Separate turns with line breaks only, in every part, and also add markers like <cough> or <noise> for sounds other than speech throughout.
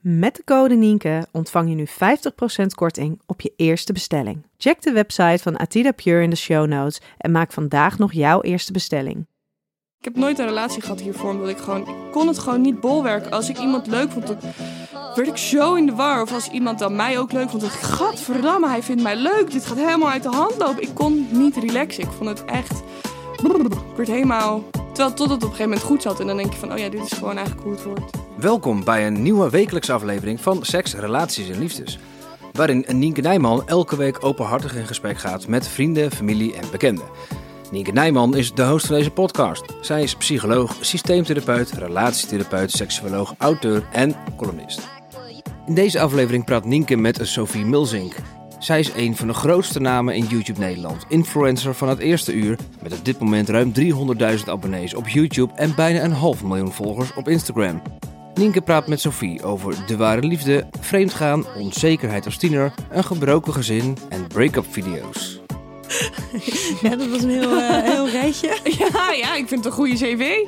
Met de code Nienke ontvang je nu 50% korting op je eerste bestelling. Check de website van Atida Pure in de show notes en maak vandaag nog jouw eerste bestelling.
Ik heb nooit een relatie gehad hiervoor, omdat ik gewoon... Ik kon het gewoon niet bolwerken. Als ik iemand leuk vond, dan werd ik zo in de war. Of als iemand dan mij ook leuk vond, dacht ik... Gadverdamme, hij vindt mij leuk. Dit gaat helemaal uit de hand lopen. Ik kon niet relaxen. Ik vond het echt... Ik werd helemaal... Terwijl tot het op een gegeven moment goed zat. En dan denk je van, oh ja, dit is gewoon eigenlijk hoe het wordt.
Welkom bij een nieuwe wekelijkse aflevering van Seks, Relaties en Liefdes. Waarin Nienke Nijman elke week openhartig in gesprek gaat met vrienden, familie en bekenden. Nienke Nijman is de host van deze podcast. Zij is psycholoog, systeemtherapeut, relatietherapeut, seksuoloog, auteur en columnist. In deze aflevering praat Nienke met Sophie Milzink. Zij is een van de grootste namen in YouTube Nederland. Influencer van het eerste uur met op dit moment ruim 300.000 abonnees op YouTube en bijna een half miljoen volgers op Instagram. Nienke praat met Sophie over de ware liefde, vreemdgaan, onzekerheid als tiener, een gebroken gezin en break-up video's. <laughs>
Ja, dat was een heel, uh, heel rijtje. <laughs>
Ja, ja, ik vind het een goede cv. <laughs>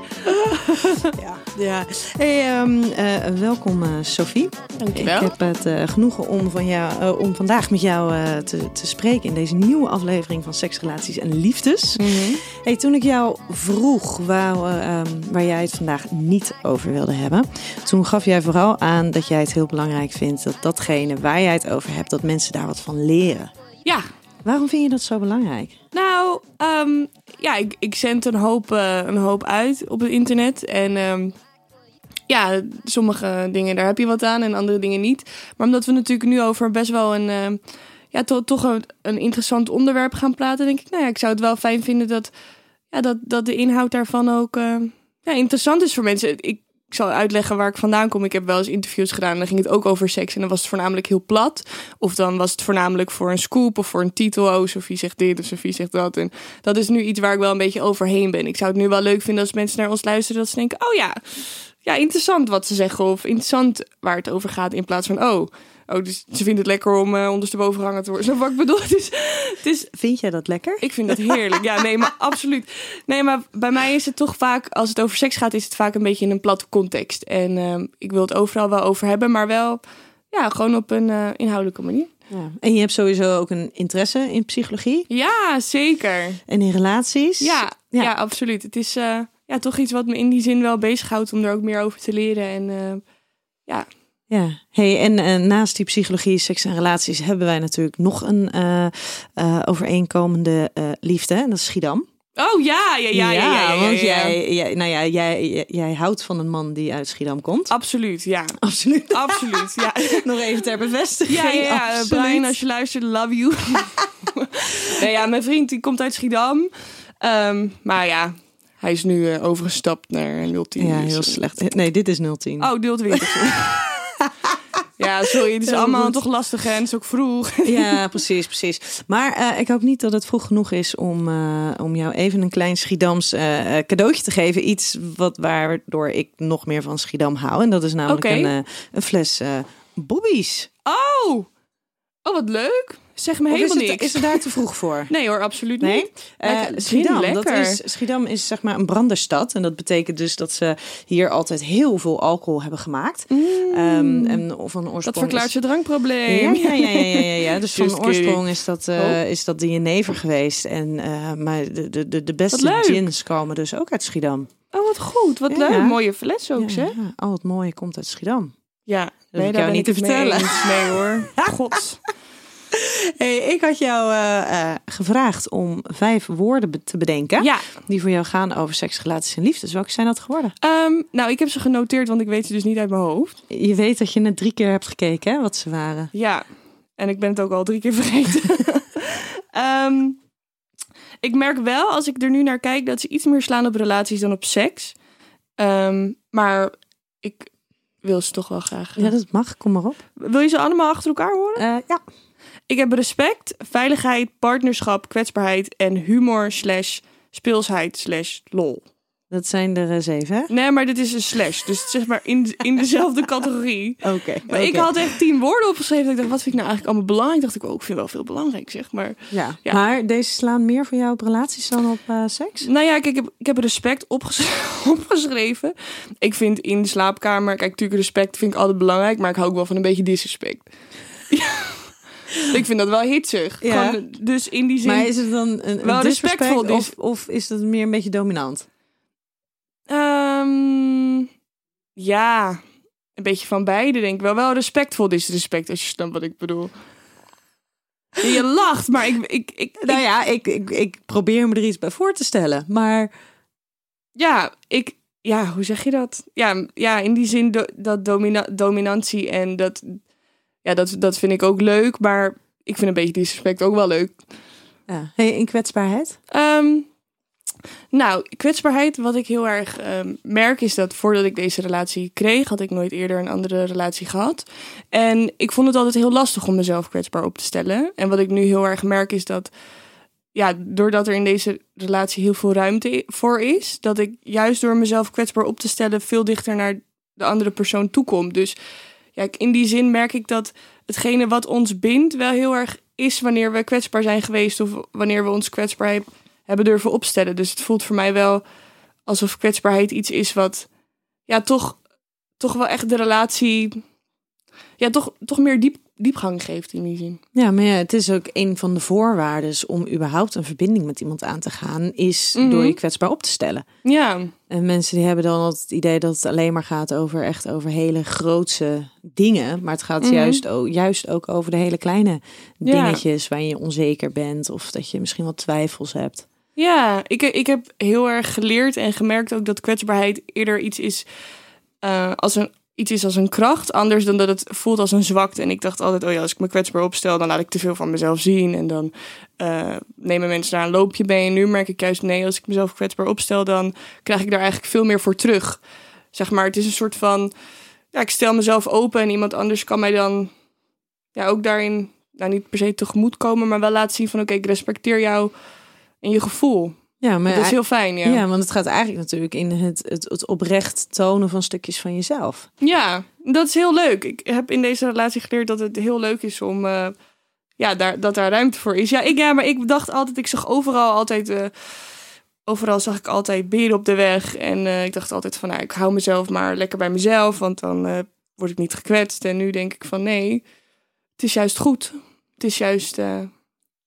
Ja, ja. Hey, um, uh, welkom uh, Sophie.
Dankjewel.
Ik heb het genoegen om, van jou, om vandaag met jou te, te spreken in deze nieuwe aflevering van Seks, Relaties en Liefdes.
Mm -hmm.
Hey, toen ik jou vroeg waar, um, waar jij het vandaag niet over wilde hebben, toen gaf jij vooral aan dat jij het heel belangrijk vindt dat datgene waar jij het over hebt, dat mensen daar wat van leren.
Ja,
Waarom vind je dat zo belangrijk?
Nou, um, ja, ik, ik zend een hoop, uh, een hoop uit op het internet. En um, ja, sommige dingen daar heb je wat aan en andere dingen niet. Maar omdat we natuurlijk nu over best wel een, uh, ja, to, toch een, een, interessant onderwerp gaan praten, denk ik, nou ja, ik zou het wel fijn vinden dat, ja, dat, dat de inhoud daarvan ook uh, ja, interessant is voor mensen. Ik, ik zal uitleggen waar ik vandaan kom. Ik heb wel eens interviews gedaan en dan ging het ook over seks. En dan was het voornamelijk heel plat. Of dan was het voornamelijk voor een scoop of voor een titel. Oh, Sophie zegt dit of Sophie zegt dat. En dat is nu iets waar ik wel een beetje overheen ben. Ik zou het nu wel leuk vinden als mensen naar ons luisteren. Dat ze denken, oh ja, ja interessant wat ze zeggen. Of interessant waar het over gaat. In plaats van, oh... Oh, dus ze vindt het lekker om uh, ondersteboven hangen te worden. Zo wat ik bedoel. <laughs> Het is,
vind jij dat lekker?
Ik vind dat heerlijk. Ja, nee, maar <laughs> absoluut. Nee, maar bij mij is het toch vaak, als het over seks gaat, is het vaak een beetje in een platte context. En uh, ik wil het overal wel over hebben, maar wel ja, gewoon op een uh, inhoudelijke manier.
Ja. En je hebt sowieso ook een interesse in psychologie?
Ja, zeker.
En in relaties?
Ja, ja. ja absoluut. Het is ja, toch iets wat me in die zin wel bezighoudt om er ook meer over te leren. En ja,
ja, hey, en uh, naast die psychologie, seks en relaties hebben wij natuurlijk nog een uh, uh, overeenkomende liefde. En dat is Schiedam.
Oh ja, ja, ja, ja. ja, ja, ja
want jij, jij, nou ja, jij, jij, jij houdt van een man die uit Schiedam komt.
Absoluut, ja. <laughs>
Absoluut.
Absoluut, ja. <laughs>
nog even ter bevestiging.
Ja, ja. Brian, als je luistert, love you. <laughs> nee, ja, mijn vriend die komt uit Schiedam. Um, maar ja, hij is nu overgestapt naar 010.
Ja, heel slecht. Nee, dit is 010.
Oh, 020. Ja, sorry, het is allemaal goed. toch lastig en het is ook vroeg. <laughs>
Ja, <laughs> precies, precies. Maar uh, ik hoop niet dat het vroeg genoeg is om, uh, om jou even een klein Schiedams uh, cadeautje te geven. Iets wat, waardoor ik nog meer van Schiedam hou. En dat is namelijk
okay.
een, een fles Bobby's.
Oh! Oh, wat leuk. Zeg me helemaal
is het,
niks.
Is het daar te vroeg voor? <laughs>
Nee hoor, absoluut
nee?
niet.
Uh, Schiedam, dat is, Schiedam is zeg maar een branderstad. En dat betekent dus dat ze hier altijd heel veel alcohol hebben gemaakt.
Mm.
Um, en van oorsprong
dat verklaart is... je drankprobleem.
Ja, ja, ja. ja, ja, ja. <laughs> Dus van oorsprong is dat, uh, oh. is dat de jenever geweest. En, uh, maar de, de, de, beste gins komen dus ook uit Schiedam.
Oh, wat goed. Wat leuk. Mooie fles ook, zeg.
ja. Al het mooie komt uit Schiedam.
Ja,
ik
nee,
jou
daar ben
niet
ik
te
mee
vertellen.
eens. Nee hoor. <laughs> God. <laughs>
Hey, ik had jou eh, eh, gevraagd om vijf woorden be- te bedenken.
Ja,
Die voor jou gaan over seks, relaties en liefdes. Welke zijn dat geworden?
ehm, nou, ik heb ze genoteerd, want ik weet ze dus niet uit mijn hoofd.
Je weet dat je net drie keer hebt gekeken, hè, wat ze waren.
Ja, en ik ben het ook al drie keer vergeten. <laughs> Ehm, ik merk wel, als ik er nu naar kijk, dat ze iets meer slaan op relaties dan op seks. Ehm, maar ik wil ze toch wel graag.
Ja, dat mag. Kom maar op.
Wil je ze allemaal achter elkaar horen?
Eh, ja.
Ik heb respect, veiligheid, partnerschap, kwetsbaarheid en humor slash speelsheid slash lol.
Dat zijn er eh, zeven, hè?
Nee, maar dit is een slash. Dus zeg maar in, in dezelfde categorie. <laughs>
Oké.
Maar ik had echt tien woorden opgeschreven. Ik dacht, wat vind ik nou eigenlijk allemaal belangrijk? Dacht ik, ook, ik vind wel veel belangrijk, zeg maar.
Ja.
Ja.
Maar deze slaan meer voor jou op relaties dan op eh, seks?
Nou ja, kijk, ik heb, ik heb respect opges- <laughs> opgeschreven. Ik vind in de slaapkamer, kijk, natuurlijk respect vind ik altijd belangrijk, maar ik hou ook wel van een beetje disrespect. <laughs> Ja. <laughs> ik vind dat wel hitsig.
Ja.
Gewoon, dus in die zin.
Maar is het dan een,
Wel respectvol, dus-
of, of is het meer een beetje dominant?
Ehm, ja, een beetje van beide denk ik wel. Wel respectvol disrespect, als je snapt wat ik bedoel. Je lacht, maar ik, ik, ik,
Nou ja, ik, ik, ik probeer me er iets bij voor te stellen. Maar
Ja, ik, ja, hoe zeg je dat? Ja, ja in die zin do- dat domina dominantie en dat, ja, dat, dat vind ik ook leuk, maar ik vind een beetje disrespect ook wel leuk.
ja. Hey, in kwetsbaarheid?
Ehm, nou, kwetsbaarheid, wat ik heel erg ehm, merk, is dat voordat ik deze relatie kreeg, had ik nooit eerder een andere relatie gehad. En ik vond het altijd heel lastig om mezelf kwetsbaar op te stellen. En wat ik nu heel erg merk, is dat, ja, doordat er in deze relatie heel veel ruimte voor is, dat ik juist door mezelf kwetsbaar op te stellen veel dichter naar de andere persoon toekom. Dus ja, in die zin merk ik dat hetgene wat ons bindt wel heel erg is wanneer we kwetsbaar zijn geweest of wanneer we ons kwetsbaar heb- hebben durven opstellen. Dus het voelt voor mij wel alsof kwetsbaarheid iets is wat ja, toch, toch wel echt de relatie ja, toch, toch meer diep, diepgang geeft in die zin.
Ja, maar ja, het is ook een van de voorwaarden om überhaupt een verbinding met iemand aan te gaan, is
Mhm.
door je kwetsbaar op te stellen.
Ja,
En mensen die hebben dan altijd het idee dat het alleen maar gaat over echt over hele grootse dingen. Maar het gaat
Mhm.
juist, ook, juist ook over de hele kleine
Ja.
dingetjes waarin je onzeker bent of dat je misschien wat twijfels hebt.
ja ik, ik heb heel erg geleerd en gemerkt ook dat kwetsbaarheid eerder iets is eh, als een iets is als een kracht, anders dan dat het voelt als een zwakte. En ik dacht altijd, oh ja, als ik me kwetsbaar opstel, dan laat ik te veel van mezelf zien. En dan eh, nemen mensen daar een loopje bij. En nu merk ik juist, nee, als ik mezelf kwetsbaar opstel, dan krijg ik daar eigenlijk veel meer voor terug. Zeg maar, het is een soort van, ja, ik stel mezelf open en iemand anders kan mij dan ja, ook daarin, nou niet per se tegemoet komen, maar wel laten zien van, oké, ik respecteer jou en je gevoel.
Ja, maar
dat is heel fijn, ja.
ja. want het gaat eigenlijk natuurlijk in het, het, het oprecht tonen van stukjes van jezelf.
Ja, dat is heel leuk. Ik heb in deze relatie geleerd dat het heel leuk is om. eh, ja, daar, dat daar ruimte voor is. Ja, ik, ja, maar ik dacht altijd, ik zag overal altijd. eh, overal zag ik altijd beren op de weg. En eh, ik dacht altijd van, nou, ik hou mezelf maar lekker bij mezelf. Want dan word ik niet gekwetst. En nu denk ik van, nee, het is juist goed. Het is juist.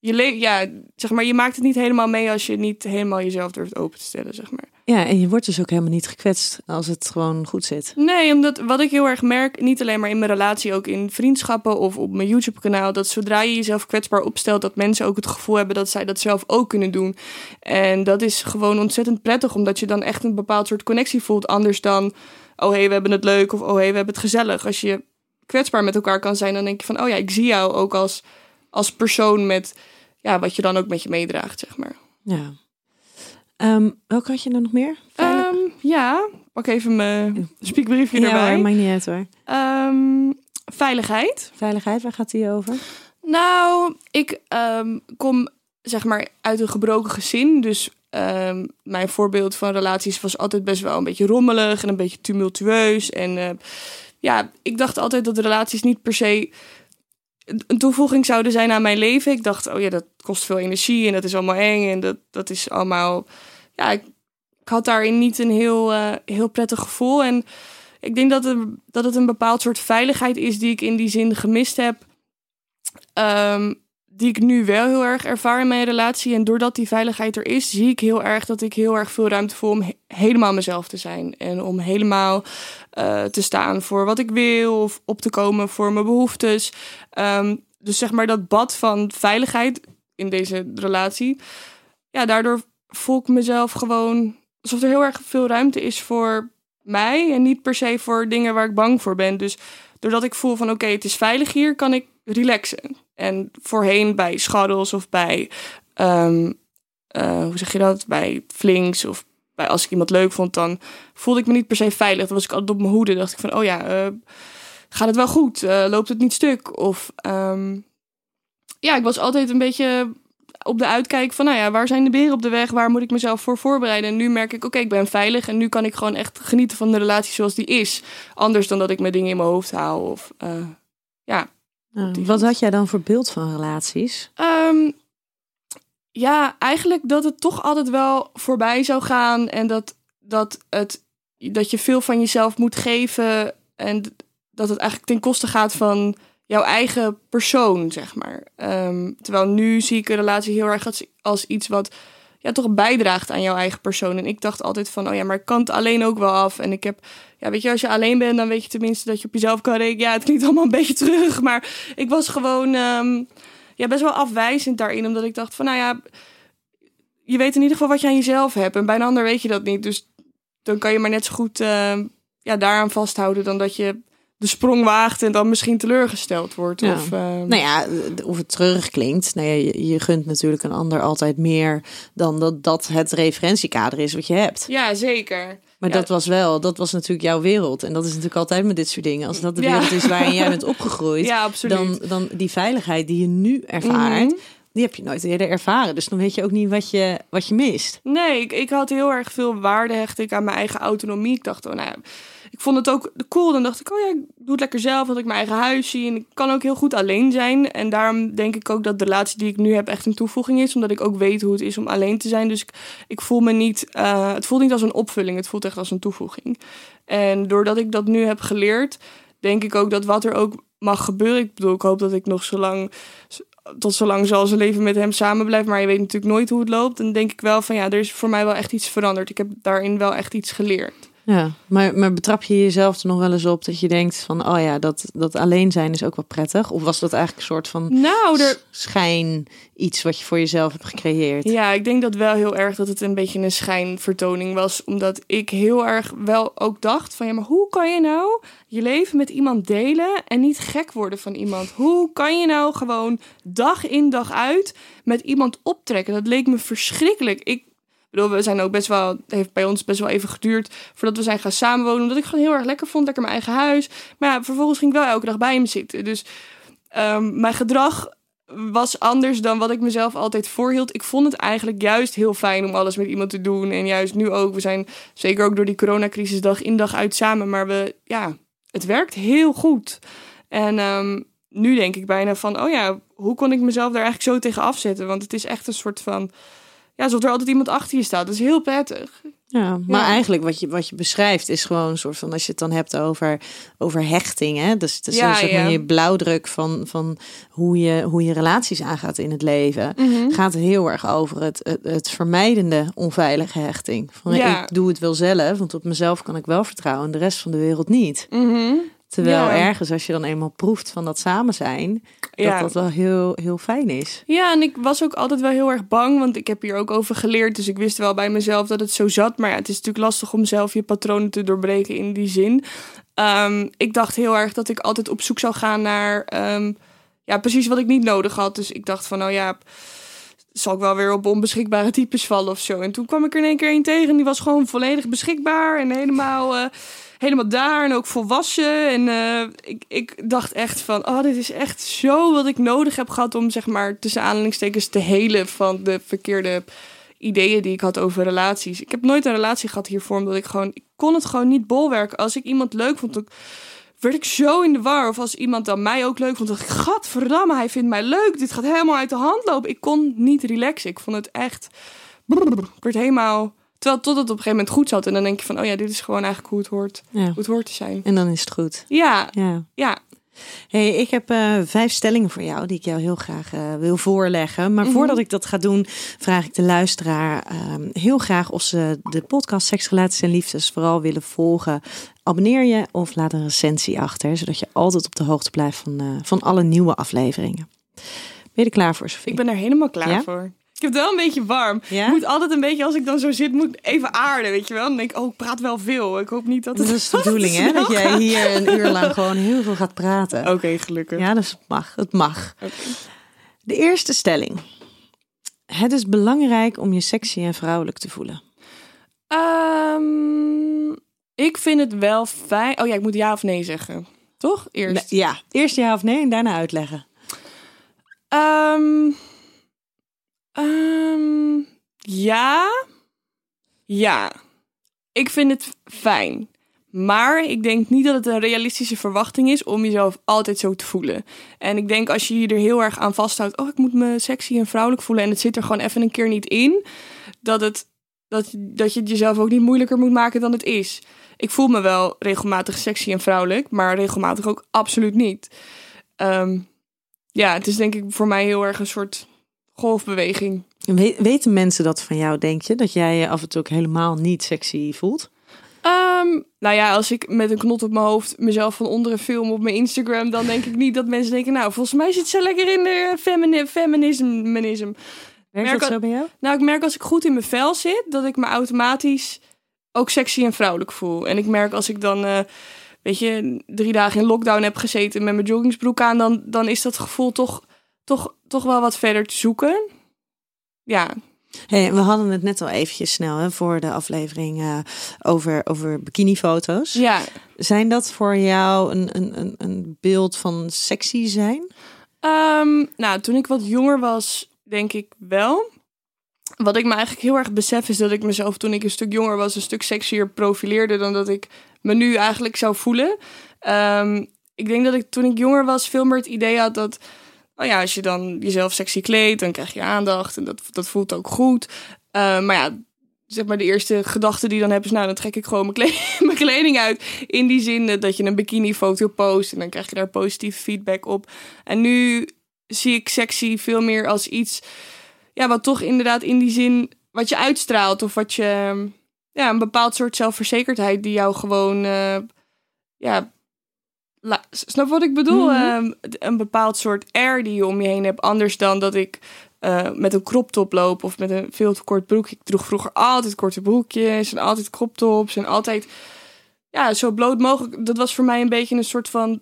Je, le- ja, zeg maar, je maakt het niet helemaal mee als je niet helemaal jezelf durft open te stellen, zeg maar.
Ja, en je wordt dus ook helemaal niet gekwetst als het gewoon goed zit.
Nee, omdat wat ik heel erg merk, niet alleen maar in mijn relatie, ook in vriendschappen of op mijn YouTube-kanaal, dat zodra je jezelf kwetsbaar opstelt, dat mensen ook het gevoel hebben dat zij dat zelf ook kunnen doen. En dat is gewoon ontzettend prettig, omdat je dan echt een bepaald soort connectie voelt, anders dan, oh hé, hey, we hebben het leuk of oh hé, hey, we hebben het gezellig. Als je kwetsbaar met elkaar kan zijn, dan denk je van, oh ja, ik zie jou ook als, als persoon met, ja, wat je dan ook met je meedraagt, zeg maar.
Ja. Ehm, welke had je er nog meer?
Ehm, ja, pak even mijn spiekbriefje
ja,
erbij.
hoor, maakt niet uit hoor.
Ehm, veiligheid.
Veiligheid, waar gaat die over?
Nou, ik kom zeg maar uit een gebroken gezin. Dus mijn voorbeeld van relaties was altijd best wel een beetje rommelig en een beetje tumultueus. En eh, ja, ik dacht altijd dat relaties niet per se een toevoeging zouden zijn aan mijn leven. Ik dacht, oh ja, dat kost veel energie en dat is allemaal eng en dat, dat is allemaal. Ja, ik, ik had daarin niet een heel, eh, heel prettig gevoel. En ik denk dat het, dat het een bepaald soort veiligheid is die ik in die zin gemist heb. Ehm, die ik nu wel heel erg ervaar in mijn relatie. En doordat die veiligheid er is, zie ik heel erg dat ik heel erg veel ruimte voel om he- helemaal mezelf te zijn. En om helemaal eh, te staan voor wat ik wil of op te komen voor mijn behoeftes. Ehm, dus zeg maar dat bad van veiligheid in deze relatie. Ja, daardoor voel ik mezelf gewoon alsof er heel erg veel ruimte is voor mij en niet per se voor dingen waar ik bang voor ben. Dus doordat ik voel van oké, het is veilig hier, kan ik relaxen. En voorheen bij scharrels of bij, ehm, eh, hoe zeg je dat, bij flinks of bij als ik iemand leuk vond, dan voelde ik me niet per se veilig. Dan was ik altijd op mijn hoede. dacht ik van, oh ja, eh, gaat het wel goed? Eh, loopt het niet stuk? Of ehm, ja, ik was altijd een beetje op de uitkijk van, nou ja, waar zijn de beren op de weg? Waar moet ik mezelf voor voorbereiden? En nu merk ik, oké, ik ben veilig en nu kan ik gewoon echt genieten van de relatie zoals die is. Anders dan dat ik mijn dingen in mijn hoofd haal of ja. Die
wat had jij dan voor beeld van relaties?
Ehm, ja, eigenlijk dat het toch altijd wel voorbij zou gaan. En dat, dat, het, dat je veel van jezelf moet geven. En dat het eigenlijk ten koste gaat van jouw eigen persoon, zeg maar. Ehm, terwijl nu zie ik een relatie heel erg als, als iets wat ja, toch bijdraagt aan jouw eigen persoon. En ik dacht altijd van, oh ja, maar ik kan het alleen ook wel af. En ik heb, ja, weet je, als je alleen bent, dan weet je tenminste dat je op jezelf kan rekenen. Ja, het klinkt allemaal een beetje terug, maar ik was gewoon ehm, ja, best wel afwijzend daarin. Omdat ik dacht van, nou ja, je weet in ieder geval wat je aan jezelf hebt. En bij een ander weet je dat niet. Dus dan kan je maar net zo goed ehm, ja, daaraan vasthouden dan dat je de sprong waagt en dan misschien teleurgesteld wordt.
Ja.
Of, ehm,
Nou ja, of het treurig klinkt. Nou ja, je, je gunt natuurlijk een ander altijd meer dan dat dat het referentiekader is wat je hebt.
Ja, zeker.
Maar
Ja.
dat was wel, dat was natuurlijk jouw wereld. En dat is natuurlijk altijd met dit soort dingen. Als dat de
Ja.
wereld is waarin jij bent opgegroeid, <laughs>
Ja, absoluut.
dan, dan die veiligheid die je nu ervaart,
Mhm.
die heb je nooit eerder ervaren. Dus dan weet je ook niet wat je, wat je mist.
Nee, ik, ik had heel erg veel waarde hecht ik aan mijn eigen autonomie. Ik dacht, oh, nou ja, ik vond het ook cool. Dan dacht ik, oh ja, ik doe het lekker zelf. Dat ik mijn eigen huis zie. En ik kan ook heel goed alleen zijn. En daarom denk ik ook dat de relatie die ik nu heb echt een toevoeging is. Omdat ik ook weet hoe het is om alleen te zijn. Dus ik, ik voel me niet, eh, het voelt niet als een opvulling. Het voelt echt als een toevoeging. En doordat ik dat nu heb geleerd, denk ik ook dat wat er ook mag gebeuren. Ik bedoel, ik hoop dat ik nog zo lang tot zolang zal ze leven met hem samen blijven. Maar je weet natuurlijk nooit hoe het loopt. Dan denk ik wel van ja, er is voor mij wel echt iets veranderd. Ik heb daarin wel echt iets geleerd.
Ja, maar, maar betrap je jezelf er nog wel eens op dat je denkt van, oh ja, dat, dat alleen zijn is ook wel prettig? Of was dat eigenlijk een soort van
Nou, er,
schijn iets wat je voor jezelf hebt gecreëerd?
ja, ik denk dat wel heel erg dat het een beetje een schijnvertoning was. Omdat ik heel erg wel ook dacht van ja, maar hoe kan je nou je leven met iemand delen en niet gek worden van iemand? Hoe kan je nou gewoon dag in dag uit met iemand optrekken? Dat leek me verschrikkelijk. Ik we zijn ook best wel, het heeft bij ons best wel even geduurd voordat we zijn gaan samenwonen. Omdat ik gewoon heel erg lekker vond, lekker mijn eigen huis. Maar ja, vervolgens ging ik wel elke dag bij hem zitten. Dus ehm, mijn gedrag was anders dan wat ik mezelf altijd voorhield. Ik vond het eigenlijk juist heel fijn om alles met iemand te doen. En juist nu ook. We zijn zeker ook door die coronacrisis dag in dag uit samen. Maar we, ja, het werkt heel goed. En ehm, nu denk ik bijna van, oh ja, hoe kon ik mezelf daar eigenlijk zo tegen afzetten? Want het is echt een soort van, ja, alsof er altijd iemand achter je staat. Dat is heel prettig.
Ja, maar
Ja.
eigenlijk wat je, wat je beschrijft is gewoon een soort van, als je het dan hebt over, over hechting, hè? Dus het is
Ja,
een soort
ja.
blauwdruk van, van hoe, je, hoe je relaties aangaat in het leven. Gaat heel erg over het, het, het vermijdende onveilige hechting. Van
Ja.
ik doe het wel zelf, want op mezelf kan ik wel vertrouwen, de rest van de wereld niet.
Mhm.
Terwijl
Ja.
ergens, als je dan eenmaal proeft van dat samen zijn, dat
Ja.
dat wel heel, heel fijn is.
Ja, en ik was ook altijd wel heel erg bang, want ik heb hier ook over geleerd. Dus ik wist wel bij mezelf dat het zo zat. Maar ja, het is natuurlijk lastig om zelf je patronen te doorbreken in die zin. Ehm, ik dacht heel erg dat ik altijd op zoek zou gaan naar ehm, ja, precies wat ik niet nodig had. Dus ik dacht van, nou ja, zal ik wel weer op onbeschikbare types vallen of zo. En toen kwam ik er in één keer een tegen, die was gewoon volledig beschikbaar en helemaal... eh, helemaal daar en ook volwassen. En eh, ik, ik dacht echt van, oh, dit is echt zo wat ik nodig heb gehad om, zeg maar, tussen aanhalingstekens te helen van de verkeerde ideeën die ik had over relaties. Ik heb nooit een relatie gehad hiervoor, omdat ik gewoon, ik kon het gewoon niet bolwerken. Als ik iemand leuk vond, dan werd ik zo in de war. Of als iemand dan mij ook leuk vond, dacht ik, gadverdamme, hij vindt mij leuk. Dit gaat helemaal uit de hand lopen. Ik kon niet relaxen. Ik vond het echt, ik werd helemaal... Terwijl tot het op een gegeven moment goed zat. En dan denk je van, oh ja, dit is gewoon eigenlijk hoe het hoort,
Ja.
hoe het hoort te zijn.
En dan is het goed.
Ja,
Ja.
ja.
Hey, ik heb uh, vijf stellingen voor jou die ik jou heel graag uh, wil voorleggen. Maar
Mhm.
voordat ik dat ga doen, vraag ik de luisteraar uh, heel graag of ze de podcast Seks, Relaties en Liefdes vooral willen volgen. Abonneer je of laat een recensie achter, zodat je altijd op de hoogte blijft van, van alle nieuwe afleveringen. Ben je er klaar voor, Sofie?
Ik ben er helemaal klaar
Ja?
voor. Ik heb het wel een beetje warm.
Ja?
Ik moet altijd een beetje, als ik dan zo zit, moet even aarden, weet je wel. Dan denk ik, oh, ik praat wel veel. Ik hoop niet dat het... <laughs>
Dat is de bedoeling, hè? Dat jij hier een uur lang gewoon heel veel gaat praten. <laughs>
Oké, gelukkig.
Ja, dus het mag. Het mag. De eerste stelling. Het is belangrijk om je sexy en vrouwelijk te voelen.
Ehm, ik vind het wel fijn... Oh ja, ik moet ja of nee zeggen. Toch? Eerst.
Ja, eerst ja of nee en daarna uitleggen.
Ehm, ehm, ja. Ja. Ik vind het fijn. Maar ik denk niet dat het een realistische verwachting is om jezelf altijd zo te voelen. En ik denk als je je er heel erg aan vasthoudt, oh ik moet me sexy en vrouwelijk voelen en het zit er gewoon even een keer niet in, dat, het, dat, dat je het jezelf ook niet moeilijker moet maken dan het is. Ik voel me wel regelmatig sexy en vrouwelijk, maar regelmatig ook absoluut niet. Ehm, ja, het is denk ik voor mij heel erg een soort golfbeweging.
We- weten mensen dat van jou, denk je? Dat jij je af en toe ook helemaal niet sexy voelt?
Ehm, nou ja, als ik met een knot op mijn hoofd mezelf van onderen film op mijn Instagram, dan denk ik niet dat mensen denken, nou, volgens mij zit ze lekker in de femini feminisme. Merk
dat
al-
zo bij jou?
Nou, ik merk als ik goed in mijn vel zit, dat ik me automatisch ook sexy en vrouwelijk voel. En ik merk als ik dan, eh, weet je, drie dagen in lockdown heb gezeten met mijn joggingsbroek aan, dan, dan is dat gevoel toch, toch, toch wel wat verder te zoeken. Ja,
Hey, we hadden het net al eventjes snel hè, voor de aflevering eh, over, over bikinifoto's.
ja.
Zijn dat voor jou een, een, een, beeld van sexy zijn?
Ehm, nou, toen ik wat jonger was, denk ik wel. Wat ik me eigenlijk heel erg besef is dat ik mezelf toen ik een stuk jonger was, een stuk sexier profileerde dan dat ik me nu eigenlijk zou voelen. Ehm, ik denk dat ik toen ik jonger was veel meer het idee had dat, oh ja, als je dan jezelf sexy kleedt, dan krijg je aandacht en dat, dat voelt ook goed. Eh, maar ja, zeg maar de eerste gedachte die je dan heb is, nou, dan trek ik gewoon mijn, kle- <laughs> mijn kleding uit. In die zin dat je een bikini-foto post en dan krijg je daar positieve feedback op. En nu zie ik sexy veel meer als iets, ja, wat toch inderdaad in die zin, wat je uitstraalt of wat je, ja, een bepaald soort zelfverzekerdheid die jou gewoon, eh, ja, la- snap wat ik bedoel?
Mhm.
Ehm, een bepaald soort air die je om je heen hebt, anders dan dat ik eh, met een crop top loop of met een veel te kort broek. Ik droeg vroeger altijd korte broekjes en altijd crop tops en altijd ja, zo bloot mogelijk. Dat was voor mij een beetje een soort van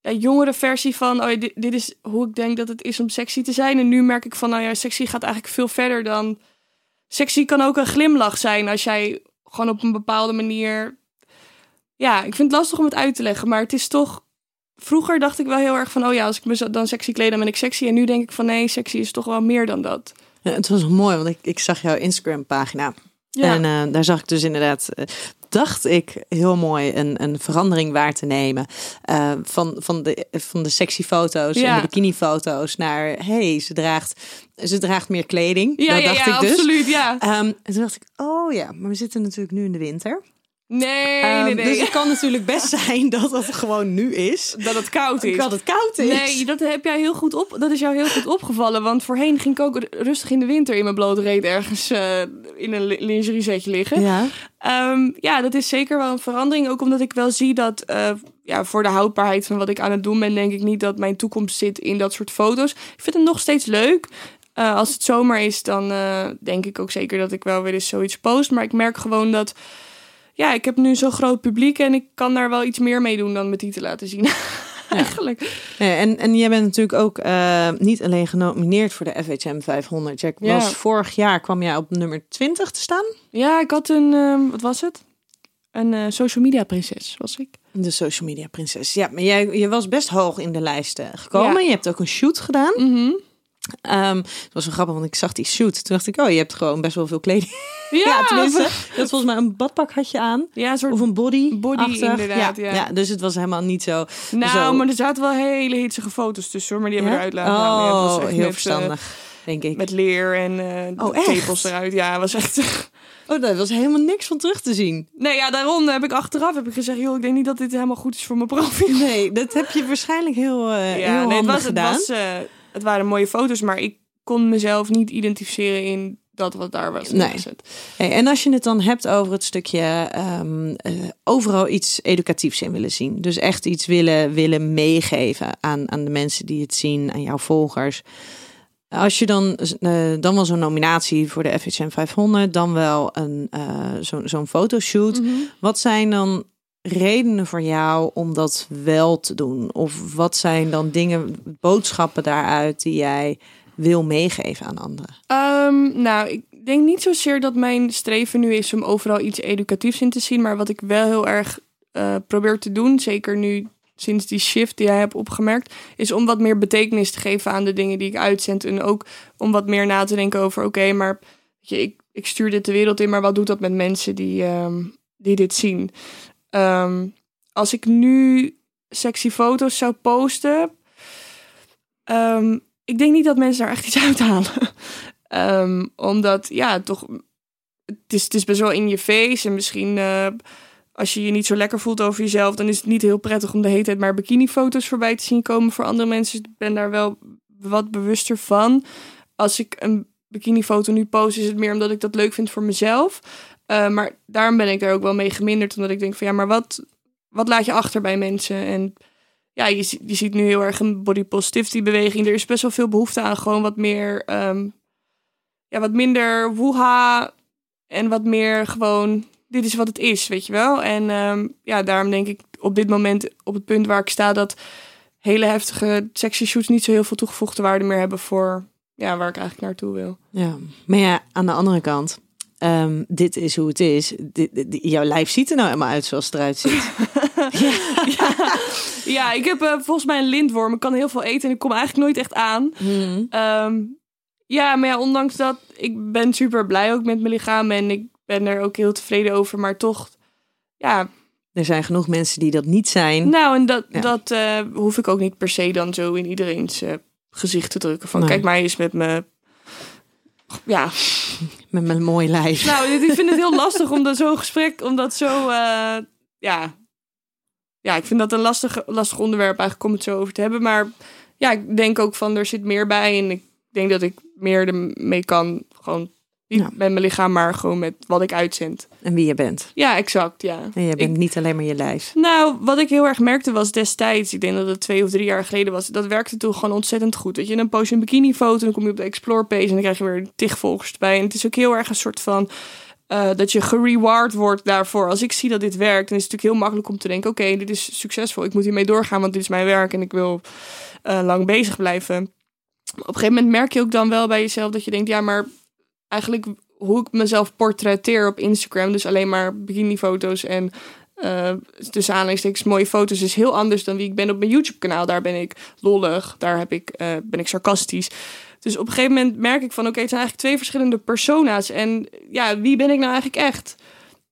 ja, jongere versie van, oh ja, dit, dit is hoe ik denk dat het is om sexy te zijn. En nu merk ik van, nou ja, sexy gaat eigenlijk veel verder dan... Sexy kan ook een glimlach zijn als jij gewoon op een bepaalde manier... Ja, ik vind het lastig om het uit te leggen, maar het is toch... Vroeger dacht ik wel heel erg van, oh ja, als ik me dan sexy kleed, dan ben ik sexy. En nu denk ik van, nee, sexy is toch wel meer dan dat.
Ja, het was mooi, want ik, ik zag jouw Instagram pagina.
Ja,
En eh, daar zag ik dus inderdaad, eh, dacht ik, heel mooi een, een verandering waar te nemen. eh, van, van, de, van de sexy foto's en de bikini foto's naar, hey, ze draagt, ze draagt meer kleding.
ja,
dat
ja,
dacht
ja
ik dus.
absoluut, ja.
Ehm, en toen dacht ik, oh ja, maar we zitten natuurlijk nu in de winter.
Nee,
Ehm,
nee, nee.
Dus het kan natuurlijk best zijn dat het gewoon nu is.
dat het koud is.
Dat het koud is.
Nee, dat heb jij heel goed op. Dat is jou heel goed opgevallen. Want voorheen ging ik ook rustig in de winter in mijn blote reet ergens eh, in een li- lingerie setje liggen. Ja.
Ja.
ja, dat is zeker wel een verandering. Ook omdat ik wel zie dat eh, ja, voor de houdbaarheid van wat ik aan het doen ben, denk ik niet dat mijn toekomst zit in dat soort foto's. Ik vind het nog steeds leuk. Eh, als het zomer is, dan denk ik ook zeker dat ik wel weer eens zoiets post. Maar ik merk gewoon dat. Ja, ik heb nu zo'n groot publiek en ik kan daar wel iets meer mee doen dan met die te laten zien. <laughs> Eigenlijk.
En, en jij bent natuurlijk ook eh, niet alleen genomineerd voor de FHM 500. Jack
Ja.
was vorig jaar kwam jij op nummer 20 te staan.
Ja, ik had een, ehm, wat was het? Een eh, social media prinses was ik.
De social media prinses. Ja, maar jij je was best hoog in de lijsten gekomen.
Ja.
Je hebt ook een shoot gedaan.
Mhm.
Ehm, het was wel grappig, want ik zag die shoot. Toen dacht ik, oh, je hebt gewoon best wel veel kleding. <laughs>
Ja,
Ja, tenminste. Had volgens mij een badpak had je aan.
Ja, een soort...
Of een body.
Body, inderdaad, ja.
ja. dus het was helemaal niet zo.
nou,
zo.
maar er zaten wel hele hitsige foto's tussen, hoor. Maar die hebben we eruit laten halen. Het was
Oh,
echt
heel
met, eh,
verstandig, denk ik.
met leer en eh
Oh, echt?
tepels eruit. Ja, het was echt... <laughs>
Oh, daar was helemaal niks van terug te zien.
Nee, ja, daarom heb ik achteraf heb ik gezegd, joh, ik denk niet dat dit helemaal goed is voor mijn profiel.
Nee, dat heb je waarschijnlijk heel, heel
Ja, nee, het, was, het,
gedaan.
was, eh, het waren mooie foto's, maar ik kon mezelf niet identificeren in dat wat daar was
Nee. Hey, en als je het dan hebt over het stukje ehm, eh, overal iets educatiefs in willen zien. Dus echt iets willen, willen meegeven aan, aan de mensen die het zien, aan jouw volgers. Als je dan, eh, dan wel zo'n nominatie voor de FHM 500, dan wel een, eh, zo'n zo'n fotoshoot.
Mhm.
Wat zijn dan redenen voor jou om dat wel te doen? Of wat zijn dan dingen, boodschappen daaruit die jij wil meegeven aan anderen?
Ehm, nou, ik denk niet zozeer dat mijn streven nu is om overal iets educatiefs in te zien. Maar wat ik wel heel erg eh, probeer te doen, zeker nu sinds die shift die jij hebt opgemerkt, is om wat meer betekenis te geven aan de dingen die ik uitzend. En ook om wat meer na te denken over, oké, maar je, ik, ik stuur dit de wereld in, maar wat doet dat met mensen die, ehm, die dit zien? Ehm, als ik nu sexy foto's zou posten, ehm, ik denk niet dat mensen daar echt iets uithalen. <laughs> Ehm, omdat, ja, toch, het is, het is best wel in je face. En misschien eh, als je je niet zo lekker voelt over jezelf, dan is het niet heel prettig om de hele tijd maar bikinifoto's voorbij te zien komen voor andere mensen. Dus ik ben daar wel wat bewuster van. Als ik een bikinifoto nu post, is het meer omdat ik dat leuk vind voor mezelf. Eh, maar daarom ben ik daar ook wel mee geminderd. Omdat ik denk van ja, maar wat, wat laat je achter bij mensen? En ja, je, je ziet nu heel erg een body positivity beweging. Er is best wel veel behoefte aan gewoon wat meer, ehm, ja, wat minder woeha en wat meer gewoon, dit is wat het is, weet je wel. En ehm, ja, daarom denk ik op dit moment op het punt waar ik sta dat hele heftige sexy shoots niet zo heel veel toegevoegde waarde meer hebben voor ja, waar ik eigenlijk naartoe wil.
Ja, maar ja, aan de andere kant, ehm, dit is hoe het is. Dit, dit- jouw lijf ziet er nou helemaal uit zoals het eruit ziet. <laughs>
ja, ja, ik heb eh, volgens mij een lintworm. Ik kan heel veel eten en ik kom eigenlijk nooit echt aan.
Mhm.
Ehm, ja, maar ja, ondanks dat, ik ben super blij ook met mijn lichaam en ik ben er ook heel tevreden over. Maar toch, ja,
Er zijn genoeg mensen die dat niet zijn.
nou en dat,
Ja.
dat eh, hoef ik ook niet per se dan zo in iedereen's eh, gezicht te drukken. Van
Nee.
kijk mij eens met me. Ja,
Met mijn mooi lijf.
nou, ik vind het heel lastig om dat zo'n gesprek, om dat zo, eh, ja. Ja, ik vind dat een lastig, lastig onderwerp eigenlijk om het zo over te hebben. Maar ja, ik denk ook van, er zit meer bij. En ik denk dat ik meer ermee kan. Gewoon niet
Ja.
met mijn lichaam, maar gewoon met wat ik uitzend.
En wie je bent.
Ja, exact, ja.
En je bent
Ik-
niet alleen maar je lijf.
nou, wat ik heel erg merkte was destijds, ik denk dat het twee of drie jaar geleden was, dat werkte toen gewoon ontzettend goed. Weet je, dan post je een bikinifoto, dan kom je op de explore page en dan krijg je weer tig volgers erbij. En het is ook heel erg een soort van eh, dat je gereward wordt daarvoor. Als ik zie dat dit werkt, dan is het natuurlijk heel makkelijk om te denken, oké, dit is succesvol, ik moet hiermee doorgaan, want dit is mijn werk en ik wil eh, lang bezig blijven. Op een gegeven moment merk je ook dan wel bij jezelf dat je denkt, ja, maar eigenlijk hoe ik mezelf portretteer op Instagram, dus alleen maar bikinifoto's en eh tussen aanleidingstekens mooie foto's, is heel anders dan wie ik ben op mijn YouTube-kanaal. Daar ben ik lollig, daar heb ik, eh, ben ik sarcastisch. Dus op een gegeven moment merk ik van, oké, het zijn eigenlijk twee verschillende persona's. En ja, wie ben ik nou eigenlijk echt?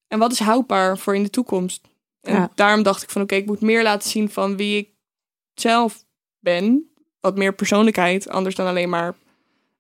En wat is houdbaar voor in de toekomst? En
Ja.
daarom dacht ik van, oké, ik moet meer laten zien van wie ik zelf ben. Wat meer persoonlijkheid, anders dan alleen maar,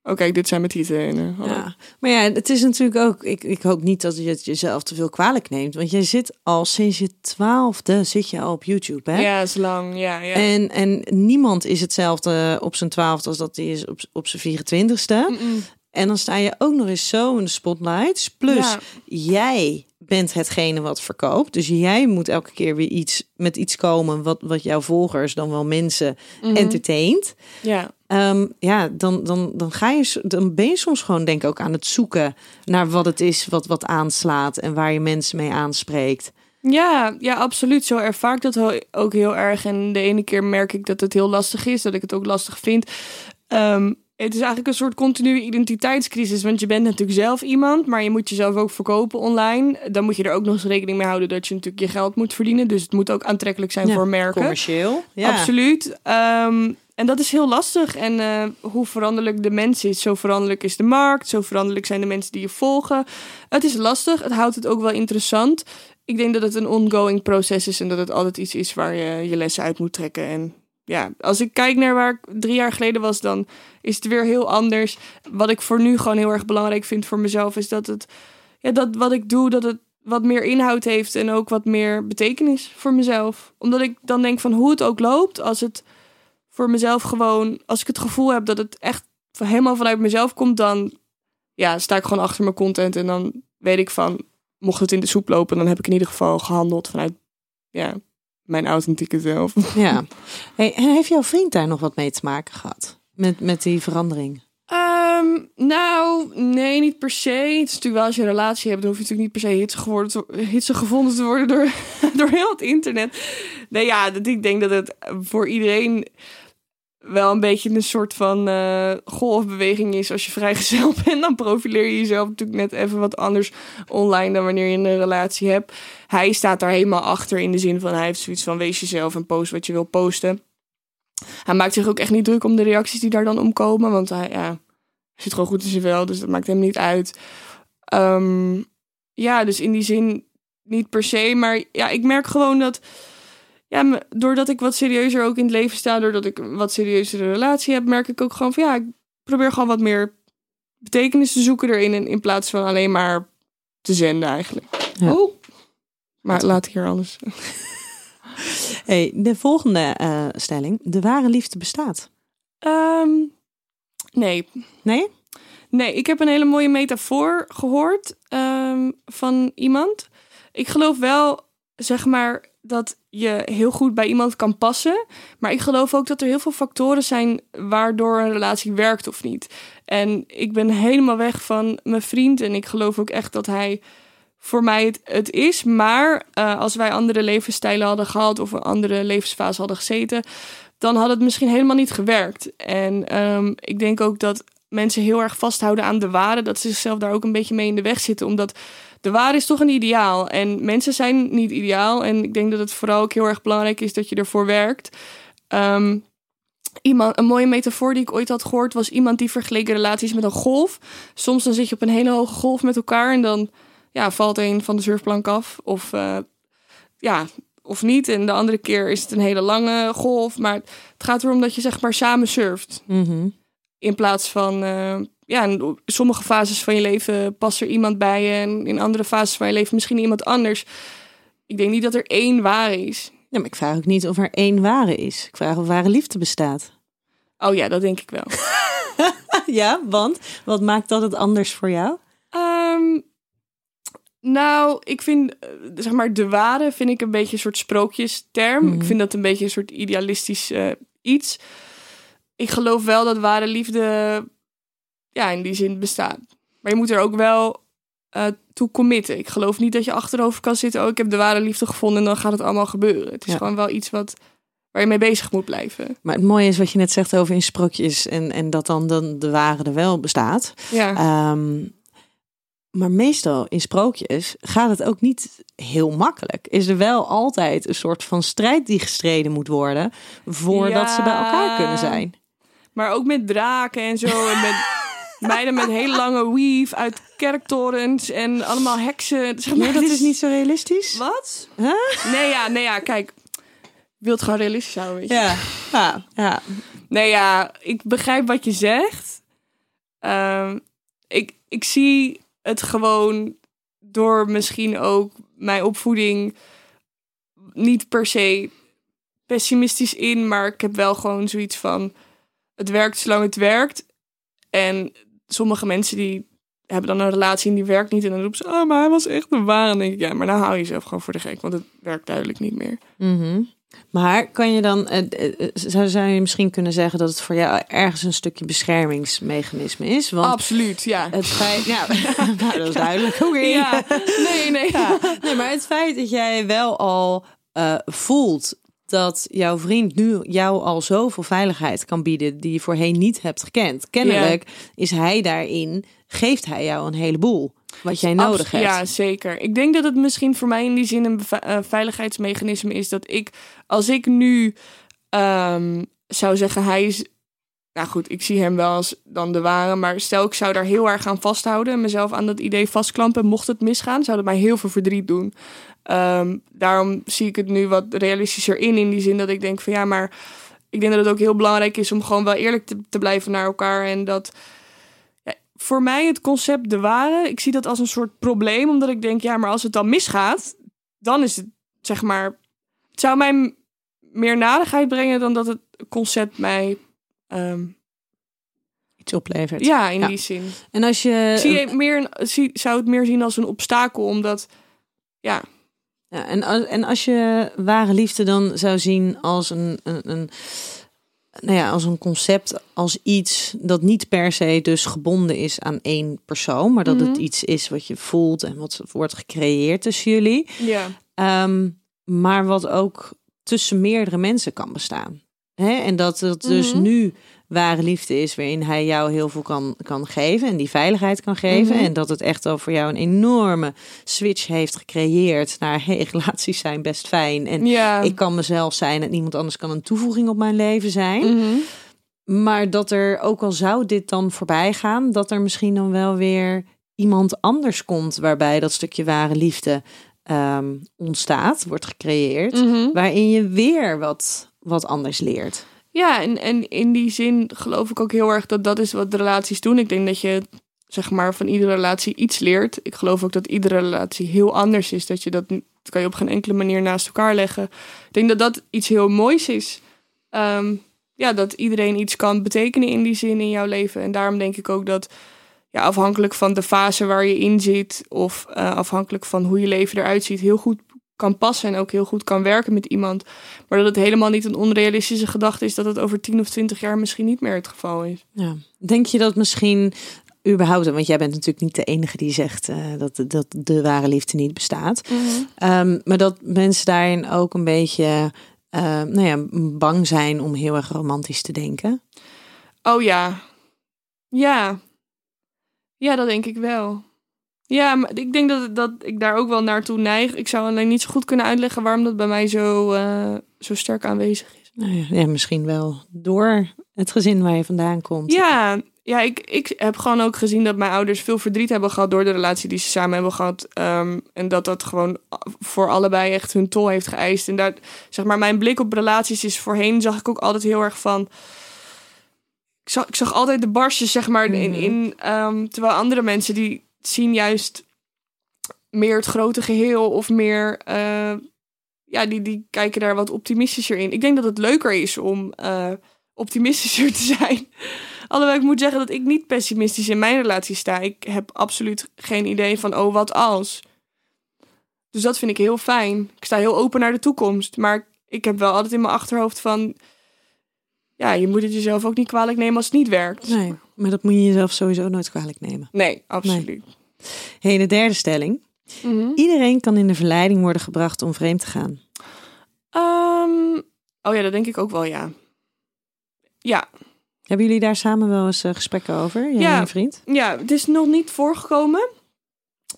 oké, dit zijn mijn tieten. En, hallo.
Ja. Maar ja, het is natuurlijk ook. Ik, ik hoop niet dat je het jezelf te veel kwalijk neemt. Want jij zit al sinds je twaalfde zit je al op YouTube. Hè?
Ja, is lang. Ja, ja.
En, en niemand is hetzelfde op zijn twaalfde als dat hij is op, op zijn 24ste.
Mm-mm.
En dan sta je ook nog eens zo in de spotlights. Plus,
Ja.
jij bent hetgene wat verkoopt. Dus jij moet elke keer weer iets met iets komen wat, wat jouw volgers, dan wel mensen,
Mhm.
entertaint.
Ja.
Ehm, ja, dan, dan, dan, ga je, dan ben je soms gewoon denk ik ook aan het zoeken naar wat het is wat, wat aanslaat en waar je mensen mee aanspreekt.
Ja, ja, absoluut. Zo ervaar ik dat ook heel erg. En de ene keer merk ik dat het heel lastig is, dat ik het ook lastig vind. Ehm, het is eigenlijk een soort continue identiteitscrisis. Want je bent natuurlijk zelf iemand, maar je moet jezelf ook verkopen online. Dan moet je er ook nog eens rekening mee houden dat je natuurlijk je geld moet verdienen. Dus het moet ook aantrekkelijk zijn
Ja,
voor merken.
Commercieel. Ja.
Absoluut. Ehm, en dat is heel lastig. En eh, hoe veranderlijk de mens is, zo veranderlijk is de markt, zo veranderlijk zijn de mensen die je volgen. Het is lastig, het houdt het ook wel interessant. Ik denk dat het een ongoing proces is en dat het altijd iets is waar je je lessen uit moet trekken. En ja, als ik kijk naar waar ik drie jaar geleden was, dan is het weer heel anders. Wat ik voor nu gewoon heel erg belangrijk vind voor mezelf, is dat het ja, dat wat ik doe, dat het wat meer inhoud heeft en ook wat meer betekenis voor mezelf. Omdat ik dan denk van hoe het ook loopt, als het voor mezelf gewoon, als ik het gevoel heb dat het echt helemaal vanuit mezelf komt, dan ja, sta ik gewoon achter mijn content en dan weet ik van, mocht het in de soep lopen, dan heb ik in ieder geval gehandeld vanuit ja, mijn authentieke zelf.
Ja. <laughs> Hey, en heeft jouw vriend daar nog wat mee te maken gehad? Met, met die verandering?
Ehm, nou, nee, niet per se. Het is natuurlijk wel als je een relatie hebt, dan hoef je natuurlijk niet per se hitsig, geworden te- hitsig gevonden te worden door, <laughs> door heel het internet. Nee, ja, dat, ik denk dat het voor iedereen wel een beetje een soort van eh, golfbeweging is. Als je vrijgezel <laughs> bent, dan profileer je jezelf natuurlijk net even wat anders online dan wanneer je een relatie hebt. Hij staat daar helemaal achter in de zin van hij heeft zoiets van wees jezelf en post wat je wil posten. Hij maakt zich ook echt niet druk om de reacties die daar dan omkomen, want hij, ja, zit gewoon goed in zijn vel, dus dat maakt hem niet uit. Ehm, ja, dus in die zin niet per se, maar ja, ik merk gewoon dat, ja, doordat ik wat serieuzer ook in het leven sta, doordat ik een wat serieuzere relatie heb, merk ik ook gewoon van, ja, ik probeer gewoon wat meer betekenis te zoeken erin, in, in plaats van alleen maar te zenden eigenlijk.
Ja.
Oh, maar laat hier alles. <laughs>
Hey, de volgende eh, stelling. De ware liefde bestaat.
Ehm, nee,
Nee?
Nee, ik heb een hele mooie metafoor gehoord ehm, van iemand. Ik geloof wel, zeg maar, dat je heel goed bij iemand kan passen. Maar ik geloof ook dat er heel veel factoren zijn waardoor een relatie werkt of niet. En ik ben helemaal weg van mijn vriend. En ik geloof ook echt dat hij voor mij het, is. Maar eh, als wij andere levensstijlen hadden gehad of een andere levensfase hadden gezeten, dan had het misschien helemaal niet gewerkt. En ehm, ik denk ook dat mensen heel erg vasthouden aan de waarde, dat ze zichzelf daar ook een beetje mee in de weg zitten, omdat de waarde is toch een ideaal en mensen zijn niet ideaal. En ik denk dat het vooral ook heel erg belangrijk is dat je ervoor werkt. Ehm, iemand, een mooie metafoor die ik ooit had gehoord was iemand die vergeleken relaties met een golf. Soms dan zit je op een hele hoge golf met elkaar en dan ja, valt een van de surfplank af of eh, ja, of niet. En de andere keer is het een hele lange golf. Maar het gaat erom dat je zeg maar samen surft.
Mhm.
In plaats van, eh, ja, in sommige fases van je leven past er iemand bij je. En in andere fases van je leven misschien iemand anders. Ik denk niet dat er één ware is.
Ja, maar ik vraag ook niet of er één ware is. Ik vraag of ware liefde bestaat.
Oh ja, dat denk ik wel. <laughs>
Ja, want wat maakt dat het anders voor jou?
Ehm, nou, ik vind, eh, zeg maar, de ware vind ik een beetje een soort sprookjesterm.
Mhm.
Ik vind dat een beetje een soort idealistisch eh, iets. Ik geloof wel dat ware liefde, ja, in die zin bestaat. Maar je moet er ook wel eh, toe committen. Ik geloof niet dat je achterover kan zitten. Oh, ik heb de ware liefde gevonden en dan gaat het allemaal gebeuren. Het is
Ja.
gewoon wel iets wat, waar je mee bezig moet blijven.
Maar het mooie is wat je net zegt over in sprookjes en, en dat dan de, de ware er wel bestaat.
Ja,
Ehm, maar meestal in sprookjes gaat het ook niet heel makkelijk. Is er wel altijd een soort van strijd die gestreden moet worden voordat ze bij elkaar kunnen zijn.
Maar ook met draken en zo. En met <laughs> meiden met hele lange weave uit kerktorens. En allemaal heksen. Zeg maar,
Nee, dat is niet zo realistisch.
Wat?
Huh?
Nee, ja, nee, ja, kijk. Ik wil het gewoon realistisch houden, weet je.
Ja, ja, ja.
Nee, ja, ik begrijp wat je zegt. Ehm, ik, ik zie het gewoon door misschien ook mijn opvoeding niet per se pessimistisch in, maar ik heb wel gewoon zoiets van het werkt zolang het werkt. En sommige mensen die hebben dan een relatie en die werkt niet en dan roepen ze, oh, maar hij was echt een ware. Dan denk ik, ja, maar nou hou je jezelf gewoon voor de gek, want het werkt duidelijk niet meer.
Mhm. Maar kan je dan, eh, eh, eh, zou, zou je misschien kunnen zeggen dat het voor jou ergens een stukje beschermingsmechanisme is? Want
Absoluut, ja.
het feit, ja, <laughs> <laughs> nou, dat is duidelijk.
Ja, nee, nee.
Ja, nee, maar het feit dat jij wel al eh, voelt dat jouw vriend nu jou al zoveel veiligheid kan bieden die je voorheen niet hebt gekend. Kennelijk is hij daarin, geeft hij jou een heleboel wat jij nodig
Abs-
hebt.
Ja, zeker. Ik denk dat het misschien voor mij in die zin een eh, veiligheidsmechanisme is dat ik, als ik nu ehm, zou zeggen, hij is. Nou goed, ik zie hem wel als dan de ware, maar stel ik zou daar heel erg aan vasthouden en mezelf aan dat idee vastklampen, mocht het misgaan, zou dat mij heel veel verdriet doen. Ehm, daarom zie ik het nu wat realistischer in, in die zin dat ik denk van ja, maar ik denk dat het ook heel belangrijk is om gewoon wel eerlijk te, te blijven naar elkaar en dat ja, voor mij het concept de ware. Ik zie dat als een soort probleem, omdat ik denk, ja, maar als het dan misgaat, dan is het zeg maar. Het zou mij meer nadigheid brengen dan dat het concept mij. ehm,
Iets oplevert.
ja, in
Ja.
die zin.
En als je...
Zie het meer, zie, zou het meer zien als een obstakel, omdat. Ja,
Ja, en, als, en als je ware liefde dan zou zien als een, een, een, nou ja, als een concept, als iets dat niet per se dus gebonden is aan één persoon, maar dat het
Mhm.
iets is wat je voelt en wat wordt gecreëerd tussen jullie,
ja.
Ehm, maar wat ook tussen meerdere mensen kan bestaan. Hè? En dat het dus
Mhm.
nu ware liefde is waarin hij jou heel veel kan, kan geven en die veiligheid kan geven.
Mhm.
En dat het echt al voor jou een enorme switch heeft gecreëerd naar hey, relaties zijn best fijn. En
ja.
ik kan mezelf zijn en niemand anders kan een toevoeging op mijn leven zijn.
Mhm.
Maar dat er, ook al zou dit dan voorbij gaan, dat er misschien dan wel weer iemand anders komt waarbij dat stukje ware liefde ehm, ontstaat, wordt gecreëerd,
Mhm.
waarin je weer wat, wat anders leert.
Ja, en, en in die zin geloof ik ook heel erg dat dat is wat relaties doen. Ik denk dat je zeg maar van iedere relatie iets leert. Ik geloof ook dat iedere relatie heel anders is. Dat je dat kan je op geen enkele manier naast elkaar leggen. Ik denk dat dat iets heel moois is. Ehm, ja, dat iedereen iets kan betekenen in die zin in jouw leven. En daarom denk ik ook dat ja, afhankelijk van de fase waar je in zit, of eh, afhankelijk van hoe je leven eruit ziet, heel goed kan passen en ook heel goed kan werken met iemand. Maar dat het helemaal niet een onrealistische gedachte is dat het over 10 of 20 jaar misschien niet meer het geval is.
Ja. Denk je dat misschien überhaupt, want jij bent natuurlijk niet de enige die zegt eh, dat, dat de ware liefde niet bestaat, Ehm, maar dat mensen daarin ook een beetje eh, nou ja, bang zijn om heel erg romantisch te denken.
Oh ja. Ja. Ja, dat denk ik wel. Ja, maar ik denk dat, dat ik daar ook wel naartoe neig. Ik zou alleen niet zo goed kunnen uitleggen waarom dat bij mij zo, eh, zo sterk aanwezig is.
Nou ja, ja, misschien wel door het gezin waar je vandaan komt.
Ja, ja ik, ik heb gewoon ook gezien dat mijn ouders veel verdriet hebben gehad door de relatie die ze samen hebben gehad. Ehm, en dat dat gewoon voor allebei echt hun tol heeft geëist. En daar, zeg maar, mijn blik op relaties is voorheen, zag ik ook altijd heel erg van. Ik zag, ik zag altijd de barstjes, zeg maar, in.
Mhm.
in ehm, terwijl andere mensen die zien juist meer het grote geheel of meer. eh, ja, die, die kijken daar wat optimistischer in. Ik denk dat het leuker is om eh, optimistischer te zijn. <laughs> Alhoewel ik moet zeggen dat ik niet pessimistisch in mijn relatie sta. Ik heb absoluut geen idee van, oh, wat als. Dus dat vind ik heel fijn. Ik sta heel open naar de toekomst. Maar ik heb wel altijd in mijn achterhoofd van... Ja, je moet het jezelf ook niet kwalijk nemen als het niet werkt.
Nee, maar dat moet je jezelf sowieso nooit kwalijk nemen.
Nee, absoluut.
Hey, de derde stelling.
Mhm.
Iedereen kan in de verleiding worden gebracht om vreemd te gaan.
Ehm, oh ja, dat denk ik ook wel, ja. Ja,
Hebben jullie daar samen wel eens eh, gesprekken over, jij
Ja.
en je vriend?
Ja, het is nog niet voorgekomen.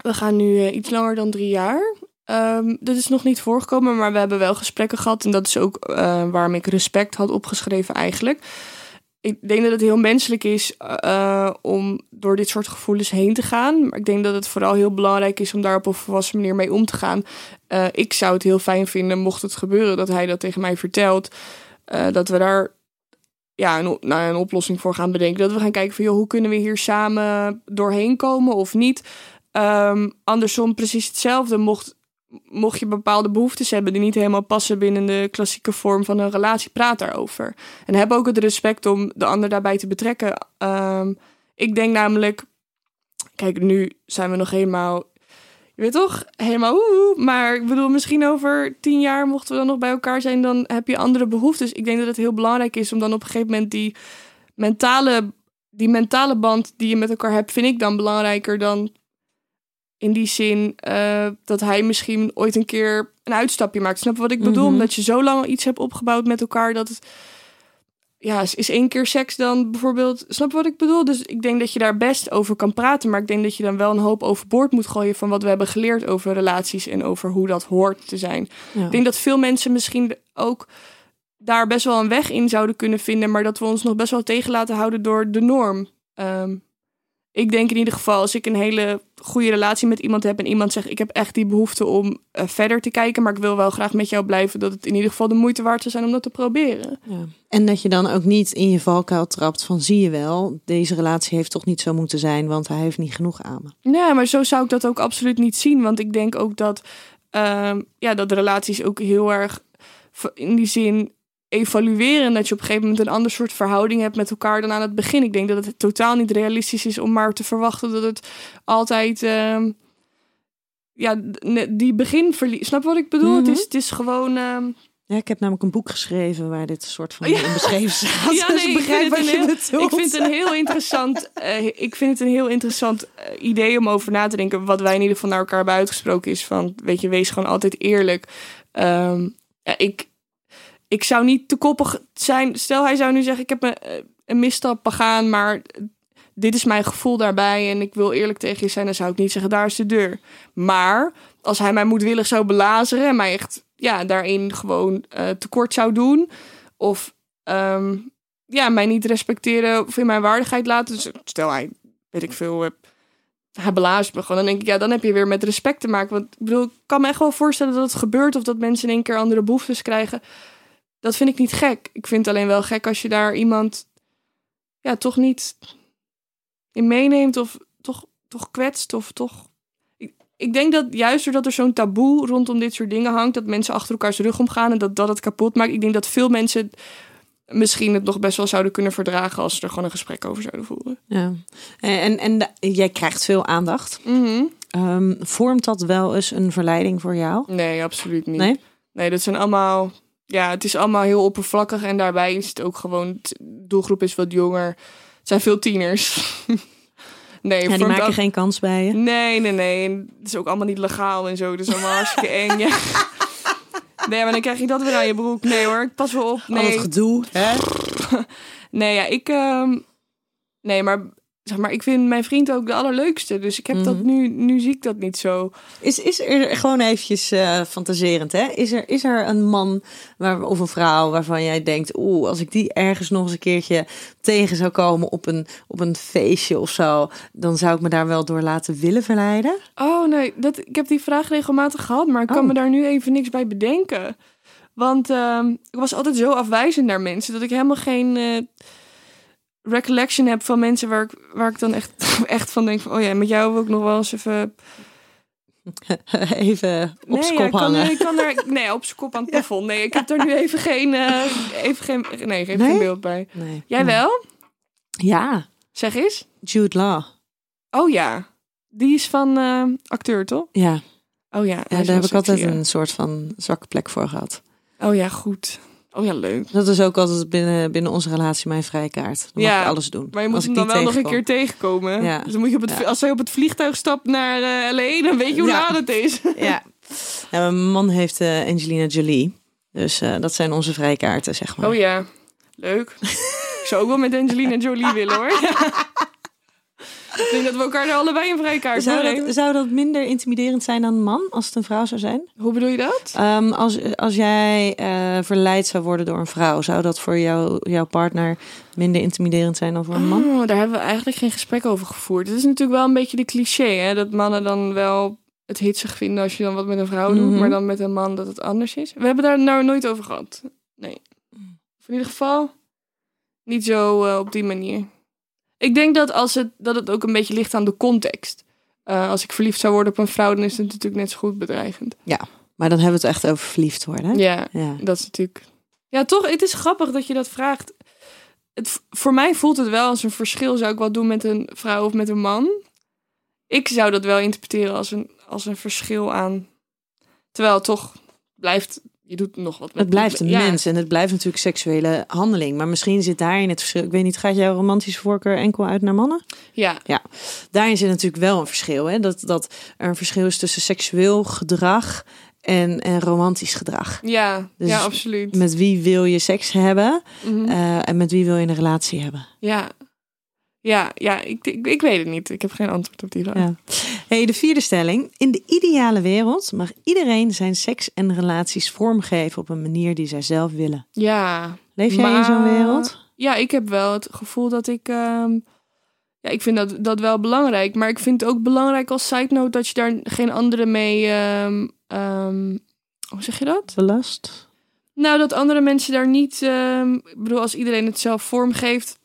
We gaan nu eh, iets langer dan drie jaar. Ehm dat is nog niet voorgekomen, maar we hebben wel gesprekken gehad. En dat is ook eh, waarom ik respect had opgeschreven eigenlijk. Ik denk dat het heel menselijk is eh, om door dit soort gevoelens heen te gaan. Maar ik denk dat het vooral heel belangrijk is om daar op een volwassen manier mee om te gaan. Eh, ik zou het heel fijn vinden, mocht het gebeuren, dat hij dat tegen mij vertelt. eh, dat we daar ja, een, een oplossing voor gaan bedenken. Dat we gaan kijken van, joh, hoe kunnen we hier samen doorheen komen of niet? Ehm, andersom precies hetzelfde. Mocht, mocht je bepaalde behoeftes hebben die niet helemaal passen binnen de klassieke vorm van een relatie, praat daarover. En heb ook het respect om de ander daarbij te betrekken. Ehm, ik denk namelijk, kijk, nu zijn we nog helemaal, je weet toch, helemaal oeh, maar ik bedoel, misschien over tien jaar mochten we dan nog bij elkaar zijn, dan heb je andere behoeftes. Ik denk dat het heel belangrijk is om dan op een gegeven moment die mentale, die mentale band die je met elkaar hebt, vind ik dan belangrijker dan in die zin eh, dat hij misschien ooit een keer een uitstapje maakt. Snap je wat ik bedoel?
Mhm.
Omdat je zo lang al iets hebt opgebouwd met elkaar dat het ja, is- één keer seks dan bijvoorbeeld. Snap je wat ik bedoel? Dus ik denk dat je daar best over kan praten. Maar ik denk dat je dan wel een hoop overboord moet gooien van wat we hebben geleerd over relaties en over hoe dat hoort te zijn.
Ja.
Ik denk dat veel mensen misschien ook daar best wel een weg in zouden kunnen vinden, maar dat we ons nog best wel tegen laten houden door de norm. Ehm, ik denk in ieder geval, als ik een hele goede relatie met iemand heb en iemand zegt: Ik heb echt die behoefte om eh, verder te kijken, maar ik wil wel graag met jou blijven, dat het in ieder geval de moeite waard zou zijn om dat te proberen.
Ja. En dat je dan ook niet in je valkuil trapt van zie je wel, deze relatie heeft toch niet zo moeten zijn, want hij heeft niet genoeg aan me.
Nee, maar zo zou ik dat ook absoluut niet zien. Want ik denk ook dat, ehm, ja, dat de relaties ook heel erg in die zin evalueren. En dat je op een gegeven moment een ander soort verhouding hebt met elkaar dan aan het begin. Ik denk dat het totaal niet realistisch is om maar te verwachten dat het altijd. ehm, ja, die begin verliest. Snap wat ik bedoel?
Mhm.
het, is, het is gewoon. ehm,
Ja, ik heb namelijk een boek geschreven waar dit soort van
Ja.
in beschreven <laughs> staat.
Ja,
Dus
nee,
ik
ik
begrijp wat
het
je
een heel,
bedoelt.
ik vind het een heel interessant, eh, ik vind het een heel interessant eh, idee om over na te denken. Wat wij in ieder geval naar elkaar hebben uitgesproken is van, weet je, wees gewoon altijd eerlijk. Ehm, ja, ik, ik zou niet te koppig zijn. Stel, hij zou nu zeggen, ik heb een, eh, een misstap begaan, maar dit is mijn gevoel daarbij en ik wil eerlijk tegen je zijn, dan zou ik niet zeggen, daar is de deur. Maar als hij mij moedwillig zou belazeren en mij echt ja, daarin gewoon eh, tekort zou doen, of ehm, ja, mij niet respecteren of in mijn waardigheid laten. Dus stel hij, weet ik veel, eh, hij belazert me gewoon. Dan denk ik, ja, dan heb je weer met respect te maken. Want ik bedoel, kan me echt wel voorstellen dat het gebeurt of dat mensen in één keer andere behoeftes krijgen. Dat vind ik niet gek. Ik vind het alleen wel gek als je daar iemand ja, toch niet in meeneemt of toch, toch kwetst of toch... Ik, ik denk dat juist doordat er zo'n taboe rondom dit soort dingen hangt, dat mensen achter elkaars rug omgaan en dat dat het kapot maakt. Ik denk dat veel mensen misschien het nog best wel zouden kunnen verdragen als ze er gewoon een gesprek over zouden voeren.
Ja. En, en, de- jij krijgt veel aandacht. Ehm, vormt dat wel eens een verleiding voor jou?
Nee, absoluut niet.
Nee?
Nee, dat zijn allemaal. Ja, het is allemaal heel oppervlakkig en daarbij is het ook gewoon. De doelgroep is wat jonger. Het zijn veel tieners. <laughs> nee,
Ja, die maken geen kans bij je.
Nee, nee, nee. En het is ook allemaal niet legaal en zo. Dus allemaal <laughs> hartstikke eng. Ja. Nee, maar dan krijg je dat weer aan je broek. Nee hoor, ik pas wel op.
Al het
Nee,
gedoe. Hè? <laughs>
nee ja, ik. ehm, nee, maar zeg maar, ik vind mijn vriend ook de allerleukste. Dus ik heb dat
Mhm.
nu, nu zie ik dat niet zo.
Is, is er gewoon eventjes eh, fantaserend, hè? Is er, is er een man waar, of een vrouw waarvan jij denkt... oeh, als ik die ergens nog eens een keertje tegen zou komen op een, op een feestje of zo... dan zou ik me daar wel door laten willen verleiden?
Oh nee, dat, ik heb die vraag regelmatig gehad, maar ik kan
Oh.
me daar nu even niks bij bedenken. Want ehm, ik was altijd zo afwijzend naar mensen dat ik helemaal geen eh, recollection heb van mensen waar ik, waar ik dan echt, <laughs> echt van denk van, oh ja, met jou wil ik nog wel eens even... <laughs>
Even op
nee, ja,
kop
ik kan,
hangen.
ik kan er, <laughs> nee, op zijn kop aan het plafond. Nee, ik heb daar nu even geen, eh, even geen, nee, geen,
Nee?
geen beeld bij.
Nee.
Jij wel?
Ja,
Zeg eens.
Jude Law.
Oh ja, die is van eh, acteur, toch?
Ja,
Oh ja,
ja daar heb ik altijd een soort van zwakke plek voor gehad.
Oh ja, goed. Oh ja, leuk.
Dat is ook altijd binnen, binnen onze relatie mijn vrijkaart. Dan mag
Ja,
ik alles doen.
Maar je moet hem dan wel nog een keer tegenkomen.
Ja.
Dus dan moet je op het,
Ja.
als hij op het vliegtuig stapt naar eh LA, dan weet je hoe
Ja.
laat het is.
Ja. mijn man heeft eh, Angelina Jolie. Dus eh, dat zijn onze vrijkaarten, zeg maar.
Oh ja, leuk. ik zou ook wel met Angelina Jolie willen hoor. <laughs> ik denk dat we elkaar er allebei een vrijkaart
Zou dat, zou dat minder intimiderend zijn dan een man als het een vrouw zou zijn?
Hoe bedoel je dat?
Ehm, als, als jij eh, verleid zou worden door een vrouw, zou dat voor jou, jouw partner minder intimiderend zijn dan voor een man?
Oh, daar hebben we eigenlijk geen gesprek over gevoerd. Het is natuurlijk wel een beetje de cliché, hè? Dat mannen dan wel het hitsig vinden als je dan wat met een vrouw doet,
Mhm.
maar dan met een man dat het anders is. We hebben daar nou nooit over gehad. Nee. Of in ieder geval niet zo eh, op die manier. Ik denk dat, als het, dat het ook een beetje ligt aan de context. Eh, als ik verliefd zou worden op een vrouw, dan is het natuurlijk net zo goed bedreigend.
Maar dan hebben we het echt over verliefd worden.
Ja,
Ja.
dat is natuurlijk. Ja, toch? Het is grappig dat je dat vraagt. Het, voor mij voelt het wel als een verschil. Zou ik wat doen met een vrouw of met een man? Ik zou dat wel interpreteren als een, als een verschil aan. Terwijl het toch blijft. Je doet nog wat. met-
Het blijft een
ja.
mens en het blijft natuurlijk seksuele handeling. Maar misschien zit daarin het verschil. Ik weet niet, gaat jouw romantische voorkeur enkel uit naar mannen?
Ja,
Daarin zit natuurlijk wel een verschil. Hè? Dat, dat er een verschil is tussen seksueel gedrag en, en romantisch gedrag.
ja,
Dus
ja, absoluut.
Met wie wil je seks hebben
Mhm.
eh, en met wie wil je een relatie hebben?
Ja, ja, ja ik, ik, ik weet het niet. Ik heb geen antwoord op die vraag.
Ja. Hey, de vierde stelling. In de ideale wereld mag iedereen zijn seks en relaties vormgeven op een manier die zij zelf willen.
Ja.
Leef jij in zo'n wereld?
Ja, ik heb wel het gevoel dat ik. ehm, ja, ik vind dat, dat wel belangrijk. Maar ik vind het ook belangrijk als side note dat je daar geen anderen mee. ehm, ehm, hoe zeg je dat?
Belast?
Nou, dat andere mensen daar niet. ik bedoel, als iedereen het zelf vormgeeft.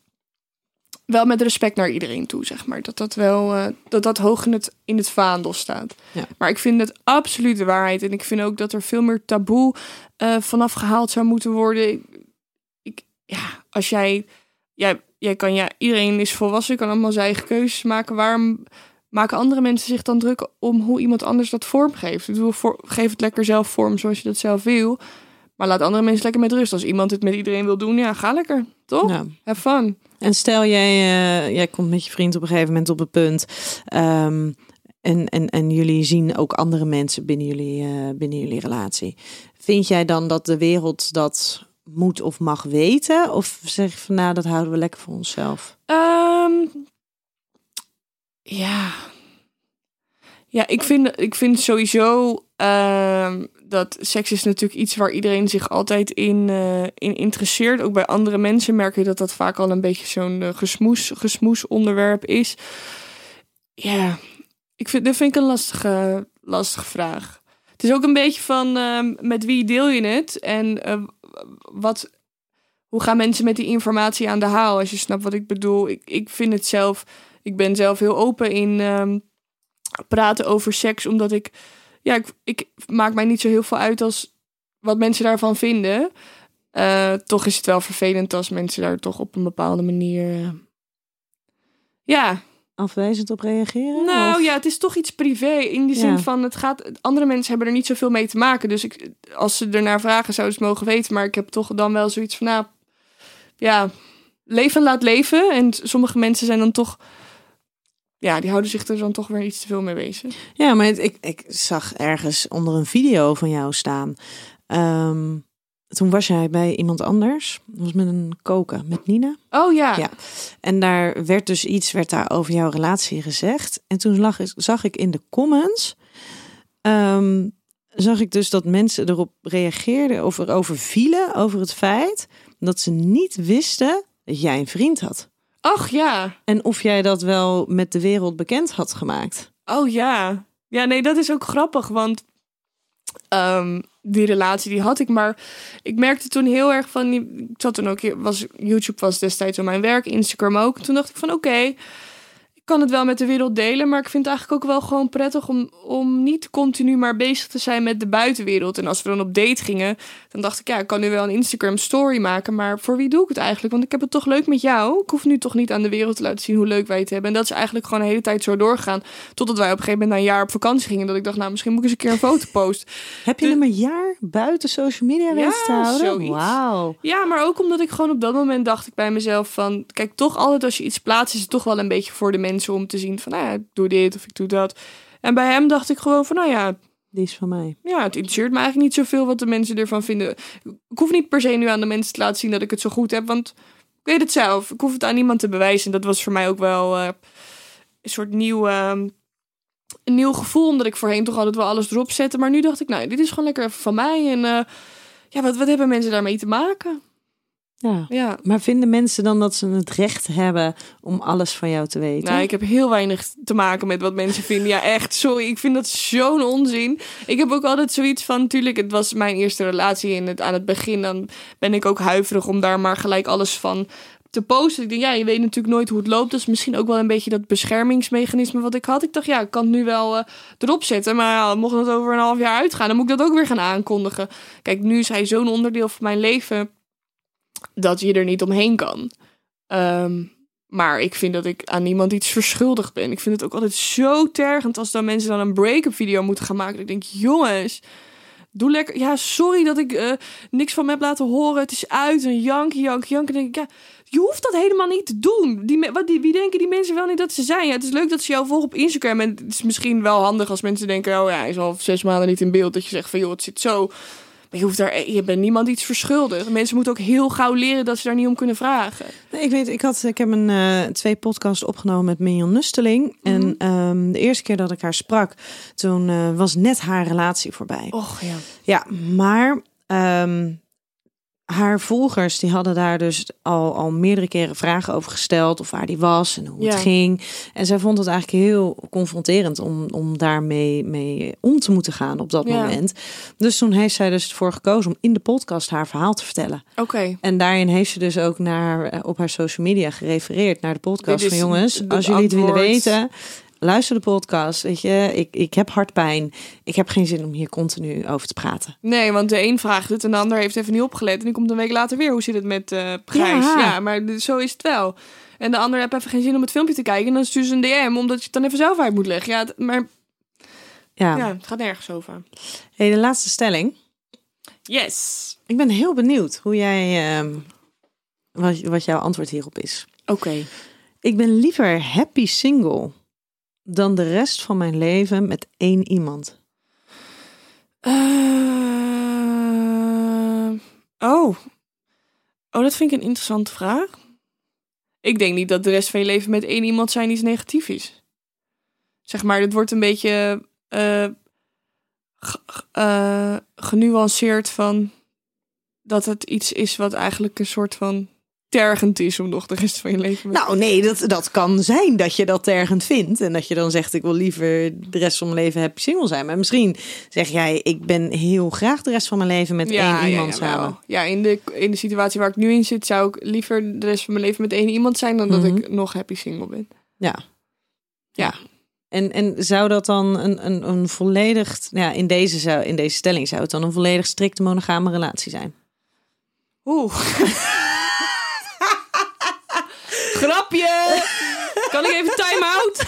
Wel met respect naar iedereen toe, zeg maar. Dat dat wel. eh, dat dat hoog in het, in het vaandel staat.
Ja.
Maar ik vind het absoluut de waarheid. En ik vind ook dat er veel meer taboe eh, vanaf gehaald zou moeten worden. Ik, ik- ja, als jij. Jij, jij kan ja, iedereen is volwassen, kan allemaal zijn eigen keuzes maken. Waarom maken andere mensen zich dan druk om hoe iemand anders dat vormgeeft? Ik bedoel, voor, geef het lekker zelf vorm zoals je dat zelf wil. Maar laat andere mensen lekker met rust. Als iemand het met iedereen wil doen, ja, ga lekker. Toch?
Ja.
Have fun.
En stel jij, eh, jij komt met je vriend op een gegeven moment op het punt. ehm, en, en, en jullie zien ook andere mensen binnen jullie, eh, binnen jullie relatie. Vind jij dan dat de wereld dat moet of mag weten? Of zeg je van nou, dat houden we lekker voor onszelf?
Ehm, ja. Ja, ik vind, ik vind sowieso ehm, dat seks is natuurlijk iets waar iedereen zich altijd in, eh, in interesseert. Ook bij andere mensen merk je dat dat vaak al een beetje zo'n eh, gesmoes, gesmoes onderwerp is. Ja, ik vind, dat vind ik een lastige, lastige vraag. Het is ook een beetje van ehm, met wie deel je het en eh, wat, hoe gaan mensen met die informatie aan de haal? Als je snapt wat ik bedoel. Ik, ik vind het zelf, ik ben zelf heel open in ehm, praten over seks, omdat ik, ja, ik, ik maak mij niet zo heel veel uit als wat mensen daarvan vinden. Eh, toch is het wel vervelend als mensen daar toch op een bepaalde manier. eh, ja,
Afwijzend op reageren?
nou
Of-
ja, het is toch iets privé. In die zin
Ja.
van, het gaat, andere mensen hebben er niet zoveel mee te maken. Dus ik, als ze ernaar vragen, zouden ze mogen weten. Maar ik heb toch dan wel zoiets van, nou, ja, leven laat leven. En sommige mensen zijn dan toch, ja, die houden zich er dan toch weer iets te veel mee bezig.
Ja, maar ik, ik zag ergens onder een video van jou staan. Ehm, toen was jij bij iemand anders. Dat was met een koken, met Nina.
Oh ja,
Ja. En daar werd dus iets werd daar over jouw relatie gezegd. En toen lag, zag ik in de comments. ehm, zag ik dus dat mensen erop reageerden of erover vielen. Over het feit dat ze niet wisten dat jij een vriend had.
Ach ja,
En of jij dat wel met de wereld bekend had gemaakt.
oh ja. Ja, nee, dat is ook grappig, want ehm, die relatie die had ik, maar ik merkte toen heel erg van, ik zat toen ook, was, YouTube was destijds al mijn werk, Instagram ook. Toen dacht ik van, oké, kan het wel met de wereld delen, maar ik vind het eigenlijk ook wel gewoon prettig om, om niet continu maar bezig te zijn met de buitenwereld. En als we dan op date gingen, dan dacht ik, ja, ik kan nu wel een Instagram story maken, maar voor wie doe ik het eigenlijk? Want ik heb het toch leuk met jou. Ik hoef nu toch niet aan de wereld te laten zien hoe leuk wij het hebben. En dat is eigenlijk gewoon de hele tijd zo doorgegaan, totdat wij op een gegeven moment na een jaar op vakantie gingen. Dat ik dacht, nou, misschien moet ik eens een keer een foto posten. <laughs>
Heb je hem een jaar buiten social media
Ja,
te houden? Wauw.
Ja, maar ook omdat ik gewoon op dat moment dacht ik bij mezelf van... Kijk, toch altijd als je iets plaatst is het toch wel een beetje voor de mensen om te zien van... Nou ja, ik doe dit of ik doe dat. En bij hem dacht ik gewoon van, nou ja,
Die is van mij.
ja, het interesseert me eigenlijk niet zoveel wat de mensen ervan vinden. Ik hoef niet per se nu aan de mensen te laten zien dat ik het zo goed heb, want ik weet het zelf. Ik hoef het aan niemand te bewijzen. En dat was voor mij ook wel eh, een soort nieuw, ehm, een nieuw gevoel, omdat ik voorheen toch altijd wel alles erop zette. Maar nu dacht ik, nou, dit is gewoon lekker even van mij. En eh, ja, wat, wat hebben mensen daarmee te maken?
Ja.
Ja.
Maar vinden mensen dan dat ze het recht hebben om alles van jou te weten?
Nou, ik heb heel weinig te maken met wat mensen vinden. Ja, echt, sorry. Ik vind dat zo'n onzin. Ik heb ook altijd zoiets van, natuurlijk, het was mijn eerste relatie. En het, aan het begin dan ben ik ook huiverig om daar maar gelijk alles van te posten. Ik denk, ja, je weet natuurlijk nooit hoe het loopt. Dat is misschien ook wel een beetje dat beschermingsmechanisme wat ik had. Ik dacht, ja, ik kan het nu wel eh, erop zetten. Maar ja, mocht het over een half jaar uitgaan, dan moet ik dat ook weer gaan aankondigen. Kijk, nu is hij zo'n onderdeel van mijn leven dat je er niet omheen kan. Ehm, maar ik vind dat ik aan niemand iets verschuldigd ben. Ik vind het ook altijd zo tergend als dan mensen dan een break-up video moeten gaan maken. Ik denk, jongens, doe lekker. Ja, sorry dat ik eh, niks van me heb laten horen. Het is uit en jank, jank. En denk ik, ja, je hoeft dat helemaal niet te doen. Die, wat, die, wie denken die mensen wel niet dat ze zijn? Ja, het is leuk dat ze jou volgen op Instagram. En het is misschien wel handig als mensen denken, oh ja, hij is al zes maanden niet in beeld. Dat je zegt van, joh, het zit zo. Maar je, hoeft daar, je bent niemand iets verschuldigd. Mensen moeten ook heel gauw leren dat ze daar niet om kunnen vragen.
Nee, ik weet, ik, had, ik heb een, eh, twee podcasts opgenomen met Mignon Nusteling. En ehm, de eerste keer dat ik haar sprak, toen eh, was net haar relatie voorbij.
Och ja.
Ja, maar ehm, haar volgers die hadden daar dus al, al meerdere keren vragen over gesteld. Of waar die was en hoe
Ja.
het ging. En zij vond het eigenlijk heel confronterend om, om daarmee mee om te moeten gaan op dat
Ja.
moment. Dus toen heeft zij dus ervoor gekozen om in de podcast haar verhaal te vertellen.
Oké.
En daarin heeft ze dus ook naar, eh, op haar social media gerefereerd naar de podcast. Van jongens, als jullie het willen weten, luister de podcast. Weet je, ik, ik heb hartpijn. Ik heb geen zin om hier continu over te praten.
Nee, want de een vraagt het en de ander heeft even niet opgelet. En die komt een week later weer. Hoe zit het met eh prijs?
Ja.
Ja. maar zo is het wel. En de ander heeft even geen zin om het filmpje te kijken. En dan stuurt ze een DM, omdat je het dan even zelf uit moet leggen. Ja, het- maar
Ja.
ja, het gaat nergens over.
Hey, de laatste stelling.
Yes.
Ik ben heel benieuwd hoe jij, ehm, wat, wat jouw antwoord hierop is.
Oké.
Ik ben liever happy single dan de rest van mijn leven met één iemand.
Eh, oh. Oh, dat vind ik een interessante vraag. Ik denk niet dat de rest van je leven met één iemand zijn iets negatief is. Zeg maar, het wordt een beetje eh, eh, genuanceerd van dat het iets is wat eigenlijk een soort van tergend is om nog de rest van je leven met...
Nou nee, dat, dat kan zijn dat je dat tergend vindt. En dat je dan zegt, ik wil liever de rest van mijn leven happy single zijn. Maar misschien zeg jij, ik ben heel graag de rest van mijn leven met één iemand
wel.
samen.
Ja, in de, in de situatie waar ik nu in zit, zou ik liever de rest van mijn leven met één iemand zijn dan dat
Mhm.
ik nog happy single ben.
Ja.
Ja.
En, en zou dat dan een, een, een volledig, ja, in deze, zou, in deze stelling zou het dan een volledig strikte monogame relatie zijn?
Oeh. <laughs> Grapje! Kan ik even time-out?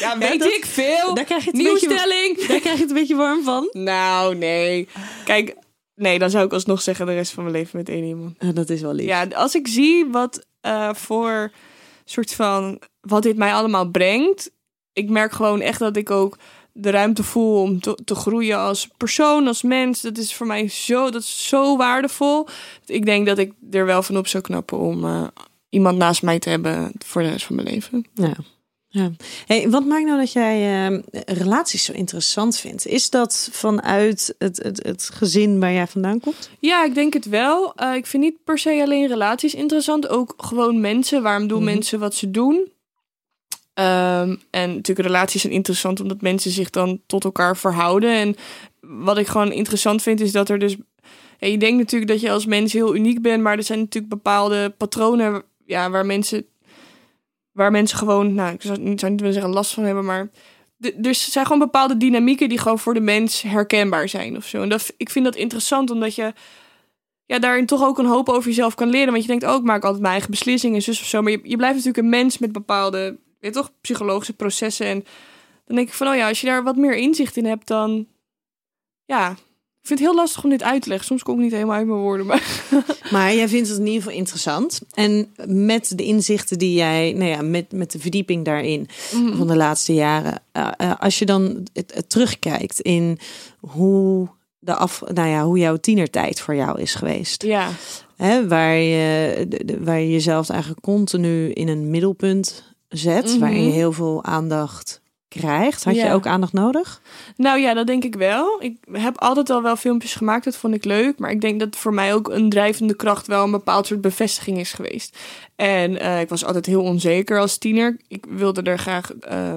Ja, weet
dat-
ik veel.
Daar krijg je het beetje-
stelling.
Daar krijg je het een beetje warm van.
Nou, nee. Kijk, nee, dan zou ik alsnog zeggen de rest van mijn leven met één iemand.
Ah, dat is wel lief.
Ja, als ik zie wat eh, voor soort van wat dit mij allemaal brengt, ik merk gewoon echt dat ik ook de ruimte voel om te, te groeien als persoon, als mens. Dat is voor mij zo, dat is zo waardevol. Ik denk dat ik er wel van op zou knappen om eh, iemand naast mij te hebben voor de rest van mijn leven.
Ja. ja. Hey, wat maakt nou dat jij eh, relaties zo interessant vindt? Is dat vanuit het, het, het gezin waar jij vandaan komt?
Ja, ik denk het wel. Eh, ik vind niet per se alleen relaties interessant, ook gewoon mensen. Waarom doen
Mhm.
mensen wat ze doen? Ehm, en natuurlijk, relaties zijn interessant omdat mensen zich dan tot elkaar verhouden. En wat ik gewoon interessant vind, is dat er dus. Ja, je denkt natuurlijk dat je als mens heel uniek bent, maar er zijn natuurlijk bepaalde patronen ja, waar mensen. Waar mensen gewoon, nou, ik zou niet, willen zeggen last van hebben, maar er zijn gewoon bepaalde dynamieken die gewoon voor de mens herkenbaar zijn of zo. En dat, ik vind dat interessant, omdat je ja, daarin toch ook een hoop over jezelf kan leren. Want je denkt ook, ik maak altijd mijn eigen beslissingen en zus of zo. Maar je, je blijft natuurlijk een mens met bepaalde, weet toch, psychologische processen. En dan denk ik van, oh ja, als je daar wat meer inzicht in hebt, dan ja. Ik vind het heel lastig om dit uit te leggen. Soms kom ik niet helemaal uit mijn woorden. Maar <laughs>
Maar jij vindt het in ieder geval interessant. En met de inzichten die jij, nou ja, met, met de verdieping daarin van de laatste jaren. eh, eh, als je dan het, het terugkijkt in hoe, de af, nou ja, hoe jouw tienertijd voor jou is geweest.
ja,
Hè, waar, je, de- de- waar je jezelf eigenlijk continu in een middelpunt zet.
Mhm.
Waarin je heel veel aandacht krijgt. Had je ook aandacht nodig?
Nou ja, dat denk ik wel. Ik heb altijd al wel filmpjes gemaakt, dat vond ik leuk. Maar ik denk dat voor mij ook een drijvende kracht wel een bepaald soort bevestiging is geweest. En eh, ik was altijd heel onzeker als tiener. Ik wilde er graag eh,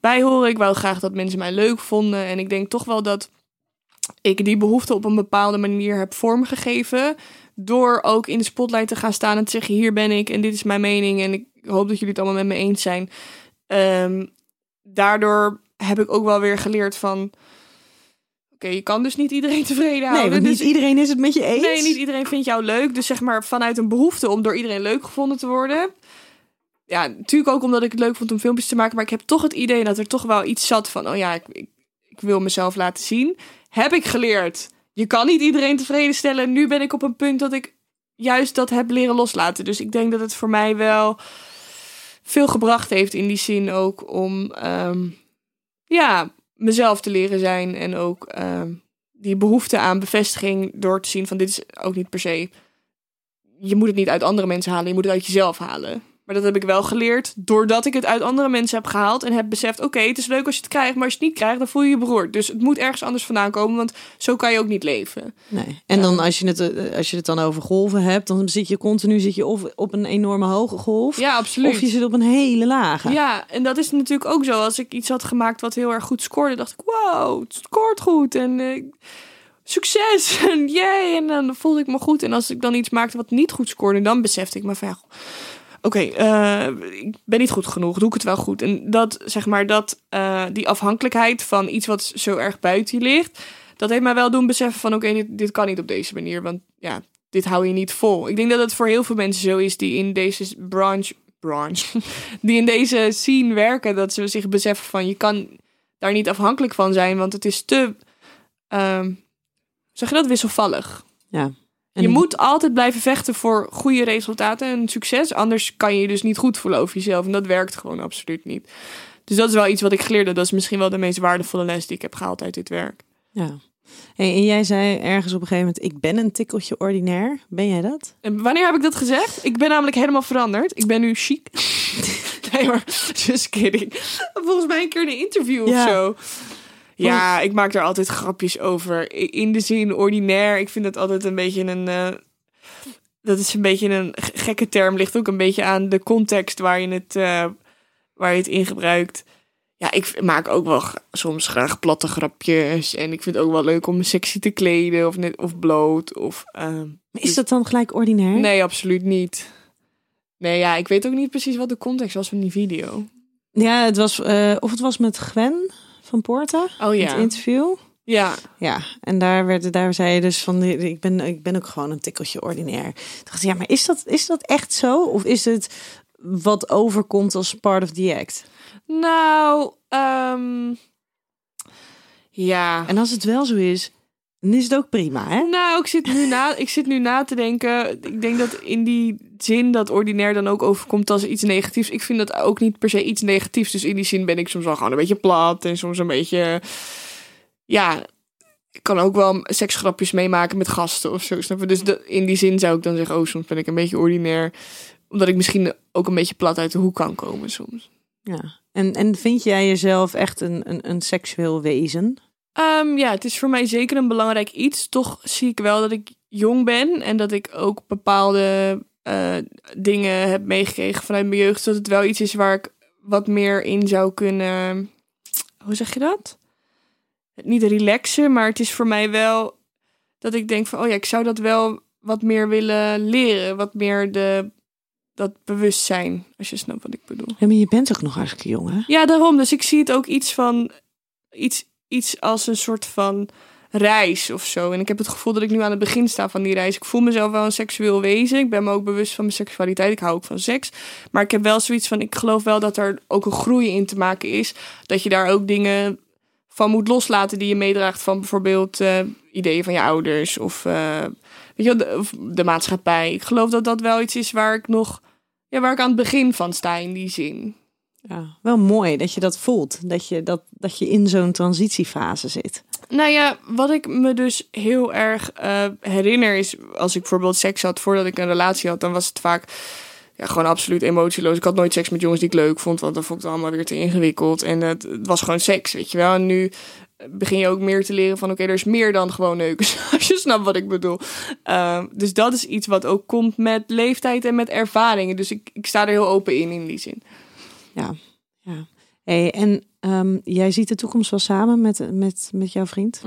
bij horen. Ik wou graag dat mensen mij leuk vonden. En ik denk toch wel dat ik die behoefte op een bepaalde manier heb vormgegeven. Door ook in de spotlight te gaan staan en te zeggen: hier ben ik en dit is mijn mening. En ik hoop dat jullie het allemaal met me eens zijn. Ehm, daardoor heb ik ook wel weer geleerd van... Oké, je kan dus niet iedereen <laughs> tevreden
Nee,
houden.
want niet
dus
iedereen is het met je eens.
Nee, niet iedereen vindt jou leuk. Dus zeg maar vanuit een behoefte om door iedereen leuk gevonden te worden. Ja, natuurlijk ook omdat ik het leuk vond om filmpjes te maken. Maar ik heb toch het idee dat er toch wel iets zat van... Oh ja, ik, ik, ik wil mezelf laten zien. Heb ik geleerd. Je kan niet iedereen tevreden stellen. Nu ben ik op een punt dat ik juist dat heb leren loslaten. Dus ik denk dat het voor mij wel veel gebracht heeft in die zin ook om... ehm, ja, mezelf te leren zijn. En ook ehm, die behoefte aan bevestiging door te zien van dit is ook niet per se. Je moet het niet uit andere mensen halen, je moet het uit jezelf halen. Maar dat heb ik wel geleerd doordat ik het uit andere mensen heb gehaald. En heb beseft, oké, het is leuk als je het krijgt. Maar als je het niet krijgt, dan voel je je beroerd. Dus het moet ergens anders vandaan komen. Want zo kan je ook niet leven.
Nee. En dan als je, het, eh, als je het dan over golven hebt, dan zit je continu zit je of op een enorme hoge golf.
Ja, absoluut.
Of je zit op een hele lage.
Ja, en dat is natuurlijk ook zo. Als ik iets had gemaakt wat heel erg goed scoorde, dacht ik, wow, het scoort goed. En eh, succes. En jee. En dan voelde ik me goed. En als ik dan iets maakte wat niet goed scoorde, dan besefte ik me van, ja, oké, eh, ik ben niet goed genoeg. Doe ik het wel goed? En dat, zeg maar, dat, eh, die afhankelijkheid van iets wat zo erg buiten je ligt, dat heeft mij wel doen beseffen van, oké, dit, dit kan niet op deze manier. Want ja, dit hou je niet vol. Ik denk dat het voor heel veel mensen zo is die in deze branche, branche, <laughs> die in deze scene werken, dat ze zich beseffen van, je kan daar niet afhankelijk van zijn, want het is te, ehm, zeg je dat, wisselvallig.
Ja. En
je
die-
moet altijd blijven vechten voor goede resultaten en succes. Anders kan je je dus niet goed voelen over jezelf. En dat werkt gewoon absoluut niet. Dus dat is wel iets wat ik geleerd heb. Dat is misschien wel de meest waardevolle les die ik heb gehaald uit dit werk.
Ja. Hey, en jij zei ergens op een gegeven moment, ik ben een tikkeltje ordinair. Ben jij dat?
En wanneer heb ik dat gezegd? Ik ben namelijk helemaal veranderd. Ik ben nu chic. <laughs> nee, maar just kidding. Volgens mij een keer in een interview
Ja.
of zo. Ja, ik maak daar altijd grapjes over. In de zin ordinair. Ik vind dat altijd een beetje een... eh, dat is een beetje een gekke term. Ligt ook een beetje aan de context waar je het, eh, waar je het in gebruikt. Ja, ik maak ook wel soms graag platte grapjes. En ik vind het ook wel leuk om me sexy te kleden. Of, net, of bloot. Of, ehm,
Is dat dan gelijk ordinair?
Nee, absoluut niet. Nee, ja, ik weet ook niet precies wat de context was van die video.
Ja, het was, eh, of het was met Gwen van Poorten,
Oh
het
ja.
interview.
Ja,
Ja, en daar, werd, daar zei je dus van, ik ben, ik ben ook gewoon een tikkeltje ordinair. Ik dacht, ja, maar is dat, is dat echt zo? Of is het wat overkomt als part of the act?
nou, ehm ja.
En als het wel zo is, dan is het ook prima, hè?
Nou, ik zit, nu na, ik zit nu na te denken. Ik denk dat in die zin dat ordinair dan ook overkomt als iets negatiefs. Ik vind dat ook niet per se iets negatiefs. Dus in die zin ben ik soms wel gewoon een beetje plat. En soms een beetje... Ja, ik kan ook wel seksgrapjes meemaken met gasten of zo. Snap je? Dus de- in die zin zou ik dan zeggen... Oh, soms ben ik een beetje ordinair. Omdat ik misschien ook een beetje plat uit de hoek kan komen soms.
Ja. En, en vind jij jezelf echt een, een, een seksueel wezen?
Ehm, ja, het is voor mij zeker een belangrijk iets. Toch zie ik wel dat ik jong ben en dat ik ook bepaalde eh, dingen heb meegekregen vanuit mijn jeugd. Dat het wel iets is waar ik wat meer in zou kunnen. Hoe zeg je dat? Niet relaxen, maar het is voor mij wel dat ik denk van, oh ja, ik zou dat wel wat meer willen leren. Wat meer de, dat bewustzijn, als je snapt wat ik bedoel.
Ja, maar je bent ook nog hartstikke jong, hè?
Ja, daarom. Dus ik zie het ook iets van iets, iets als een soort van reis of zo. En ik heb het gevoel dat ik nu aan het begin sta van die reis. Ik voel mezelf wel een seksueel wezen. Ik ben me ook bewust van mijn seksualiteit. Ik hou ook van seks. Maar ik heb wel zoiets van, ik geloof wel dat er ook een groei in te maken is. Dat je daar ook dingen van moet loslaten die je meedraagt van bijvoorbeeld eh, ideeën van je ouders of, eh, weet je, de, de maatschappij. Ik geloof dat dat wel iets is waar ik nog, ja, waar ik aan het begin van sta in die zin.
Ja. Wel mooi dat je dat voelt. Dat je, dat, dat je in zo'n transitiefase zit.
Nou ja, wat ik me dus heel erg eh, herinner is... als ik bijvoorbeeld seks had voordat ik een relatie had... dan was het vaak ja, gewoon absoluut emotieloos. Ik had nooit seks met jongens die ik leuk vond... want dan vond ik het allemaal weer te ingewikkeld. En het, het was gewoon seks, weet je wel. En nu begin je ook meer te leren van... oké, er is meer dan gewoon neuken. <laughs> Als je snapt wat ik bedoel. Ehm, dus dat is iets wat ook komt met leeftijd en met ervaringen. Dus ik, ik sta er heel open in, in die zin.
Ja. ja. Hey, en ehm, jij ziet de toekomst wel samen met, met, met jouw vriend?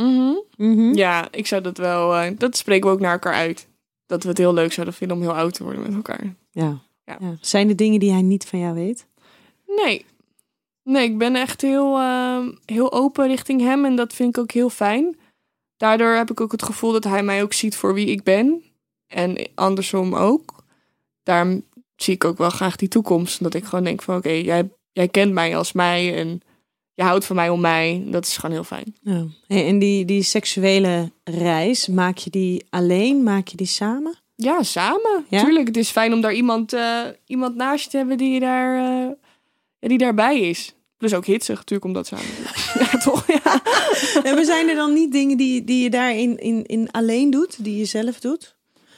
Mhm.
Ja, ik zou dat wel... eh, dat spreken we ook naar elkaar uit. Dat we het heel leuk zouden vinden om heel oud te worden met elkaar.
Ja.
Ja.
ja. Zijn er dingen die hij niet van jou weet?
Nee. Nee, ik ben echt heel, ehm, heel open richting hem en dat vind ik ook heel fijn. Daardoor heb ik ook het gevoel dat hij mij ook ziet voor wie ik ben. En andersom ook. Daarom zie ik ook wel graag die toekomst. Dat ik gewoon denk van oké, jij, jij kent mij als mij en je houdt van mij om mij. Dat is gewoon heel fijn.
Ja. En die, die seksuele reis, maak je die alleen? Maak je die samen?
Ja, samen.
Ja?
Tuurlijk, het is fijn om daar iemand, eh, iemand naast je te hebben die, daar, eh, die daarbij is. Plus ook hitsig natuurlijk om dat samen <laughs> ja, toch? Ja.
En we zijn er dan niet dingen die, die je daarin in, in alleen doet, die je zelf doet?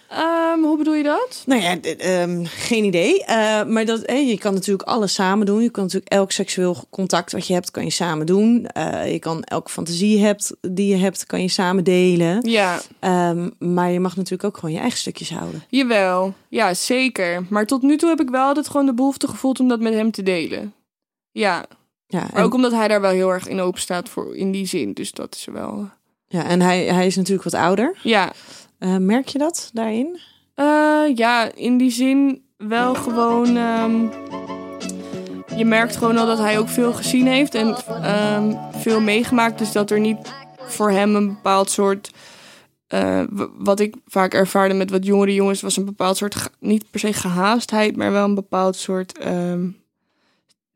Ehm, hoe bedoel je dat?
Nou ja, ehm, geen idee. Eh, maar dat, eh, je kan natuurlijk alles samen doen. Je kan natuurlijk elk seksueel contact wat je hebt, kan je samen doen. Eh, je kan elke fantasie hebt, die je hebt, kan je samen delen.
Ja,
Ehm, maar je mag natuurlijk ook gewoon je eigen stukjes houden.
jawel. Ja, zeker. Maar tot nu toe heb ik wel altijd gewoon de behoefte gevoeld om dat met hem te delen. Ja,
Ja,
maar
en,
ook omdat hij daar wel heel erg in open staat voor in die zin. Dus dat is wel.
ja, en hij, hij is natuurlijk wat ouder.
Ja,
Eh, merk je dat daarin?
Eh, ja, in die zin wel gewoon. ehm, je merkt gewoon al dat hij ook veel gezien heeft en ehm, veel meegemaakt. Dus dat er niet voor hem een bepaald soort. eh, wat ik vaak ervaarde met wat jongere jongens was een bepaald soort. niet per se gehaastheid, maar wel een bepaald soort. ehm,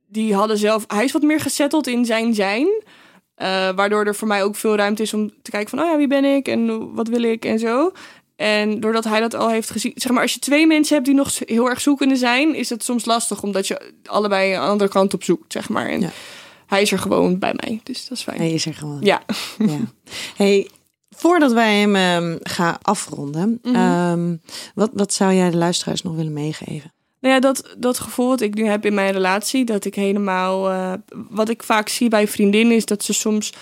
die hadden zelf. Hij is wat meer gezetteld in zijn zijn. Eh, waardoor er voor mij ook veel ruimte is om te kijken van, oh ja, wie ben ik en wat wil ik en zo. En doordat hij dat al heeft gezien, zeg maar, als je twee mensen hebt die nog heel erg zoekende zijn, is het soms lastig omdat je allebei een andere kant op zoekt, zeg maar. En
Ja.
hij is er gewoon bij mij, dus dat is fijn.
Hij is er gewoon.
Ja,
Ja. Hey, voordat wij hem ehm, gaan afronden,
Mhm.
ehm, wat, wat zou jij de luisteraars nog willen meegeven?
Nou ja, dat, dat gevoel wat ik nu heb in mijn relatie, dat ik helemaal, eh, wat ik vaak zie bij vriendinnen, is dat ze soms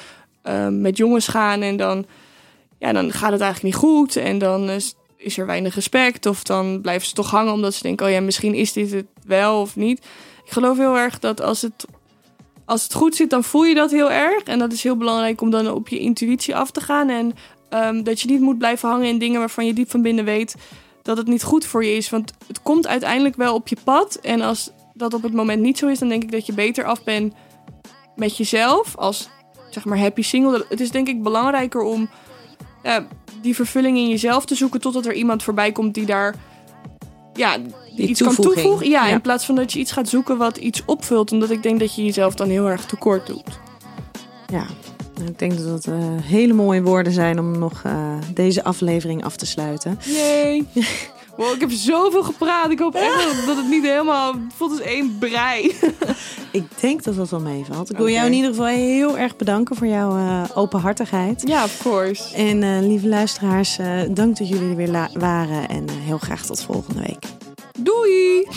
eh, met jongens gaan en dan, ja, dan gaat het eigenlijk niet goed en dan is, is er weinig respect of dan blijven ze toch hangen omdat ze denken, oh ja, misschien is dit het wel of niet. Ik geloof heel erg dat als het, als het goed zit, dan voel je dat heel erg en dat is heel belangrijk om dan op je intuïtie af te gaan en ehm, dat je niet moet blijven hangen in dingen waarvan je diep van binnen weet dat het niet goed voor je is. Want het komt uiteindelijk wel op je pad. En als dat op het moment niet zo is, dan denk ik dat je beter af bent met jezelf. Als zeg maar happy single. Het is denk ik belangrijker om ja, die vervulling in jezelf te zoeken. Totdat er iemand voorbij komt die daar ja, die iets kan toevoegen. Ja,
Ja.
in plaats van dat je iets gaat zoeken wat iets opvult. Omdat ik denk dat je jezelf dan heel erg tekort doet.
Ja, ik denk dat dat eh, hele mooie woorden zijn om nog eh, deze aflevering af te sluiten.
Yay! <laughs> Wow, ik heb zoveel gepraat. Ik hoop echt dat- het niet helemaal... Het voelt als één brei. <laughs>
Ik denk dat dat wel meevalt. Ik wil jou in ieder geval heel erg bedanken voor jouw eh, openhartigheid.
Ja, of course.
En lieve luisteraars, dank dat jullie er weer waren. En heel graag tot volgende week.
Doei!